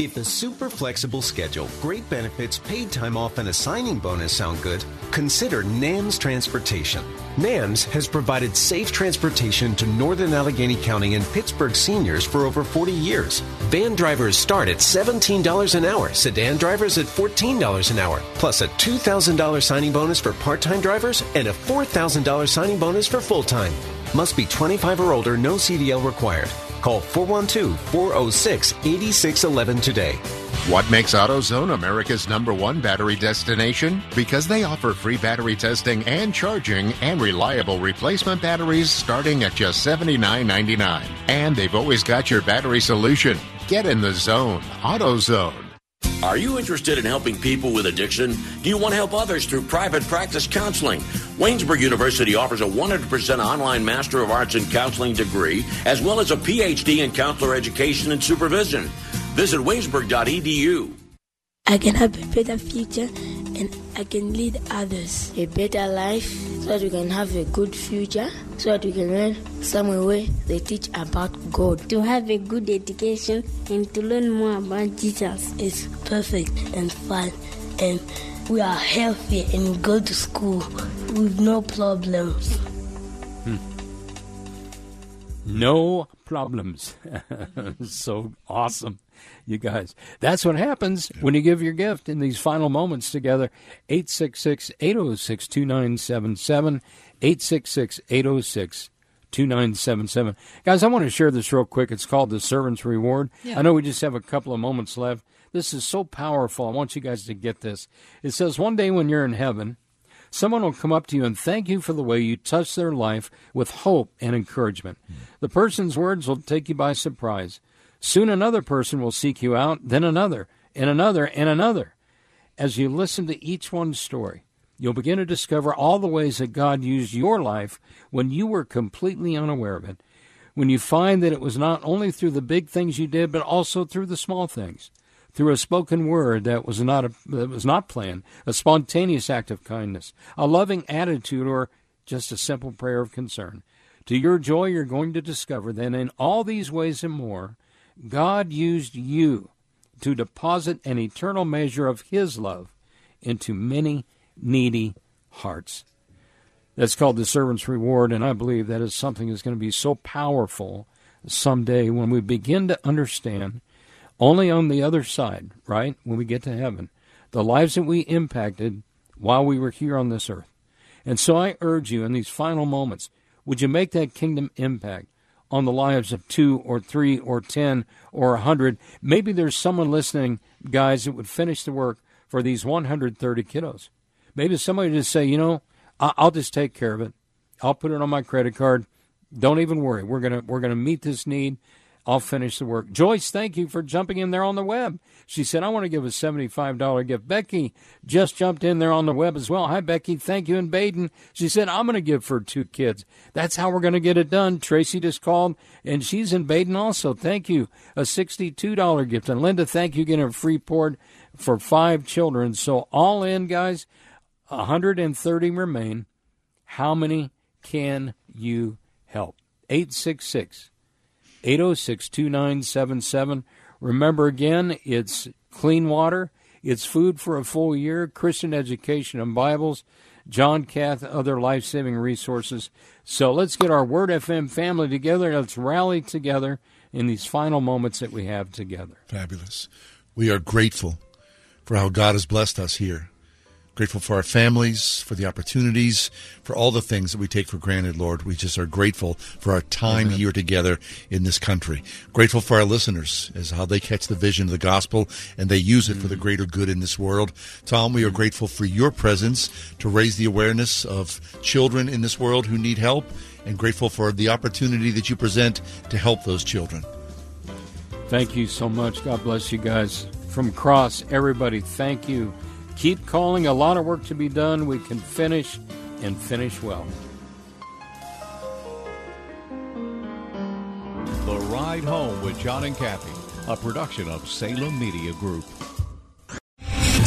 If a super flexible schedule, great benefits, paid time off, and a signing bonus sound good, consider NAMS Transportation. NAMS has provided safe transportation to Northern Allegheny County and Pittsburgh seniors for over 40 years. Van drivers start at $17 an hour, sedan drivers at $14 an hour, plus a $2,000 signing bonus for part time drivers and a $4,000 signing bonus for full time. Must be 25 or older, no CDL required. Call 412 406 8611 today. What makes AutoZone America's number one battery destination? Because they offer free battery testing and charging and reliable replacement batteries starting at just $79.99. And they've always got your battery solution. Get in the zone. AutoZone. Are you interested in helping people with addiction? Do you want to help others through private practice counseling? Waynesburg University offers a 100% online Master of Arts in Counseling degree, as well as a PhD in counselor education and supervision. Visit waynesburg.edu. I can have a better future and I can lead others a better life so that we can have a good future, so that we can learn somewhere where they teach about God. To have a good education and to learn more about Jesus is perfect and fun and we are healthy and go to school with no problems. Hmm. No problems. so awesome, you guys. That's what happens when you give your gift in these final moments together. 866 806 2977. 866 806 2977. Guys, I want to share this real quick. It's called The Servant's Reward. Yeah. I know we just have a couple of moments left. This is so powerful. I want you guys to get this. It says, One day when you're in heaven, Someone will come up to you and thank you for the way you touched their life with hope and encouragement. Hmm. The person's words will take you by surprise. Soon another person will seek you out, then another, and another, and another. As you listen to each one's story, you'll begin to discover all the ways that God used your life when you were completely unaware of it. When you find that it was not only through the big things you did, but also through the small things through a spoken word that was not a, that was not planned, a spontaneous act of kindness, a loving attitude, or just a simple prayer of concern. To your joy, you're going to discover that in all these ways and more, God used you to deposit an eternal measure of His love into many needy hearts. That's called the servant's reward, and I believe that is something that's going to be so powerful someday when we begin to understand only on the other side, right, when we get to heaven, the lives that we impacted while we were here on this earth. And so I urge you in these final moments, would you make that kingdom impact on the lives of two or three or ten or a hundred? Maybe there's someone listening, guys, that would finish the work for these 130 kiddos. Maybe somebody just say, you know, I'll just take care of it. I'll put it on my credit card. Don't even worry. We're gonna we're gonna meet this need. I'll finish the work. Joyce, thank you for jumping in there on the web. She said, I want to give a $75 gift. Becky just jumped in there on the web as well. Hi, Becky. Thank you. And Baden, she said, I'm going to give for two kids. That's how we're going to get it done. Tracy just called, and she's in Baden also. Thank you. A $62 gift. And Linda, thank you. Getting a Freeport for five children. So all in, guys, 130 remain. How many can you help? 866 806 2977. Remember again, it's clean water, it's food for a full year, Christian education and Bibles, John Cath, other life saving resources. So let's get our Word FM family together. Let's rally together in these final moments that we have together. Fabulous. We are grateful for how God has blessed us here. Grateful for our families, for the opportunities, for all the things that we take for granted, Lord. We just are grateful for our time Amen. here together in this country. Grateful for our listeners as how they catch the vision of the gospel and they use it for the mm. greater good in this world. Tom, we are mm. grateful for your presence to raise the awareness of children in this world who need help and grateful for the opportunity that you present to help those children. Thank you so much. God bless you guys. From Cross, everybody, thank you. Keep calling. A lot of work to be done. We can finish and finish well. The Ride Home with John and Kathy, a production of Salem Media Group.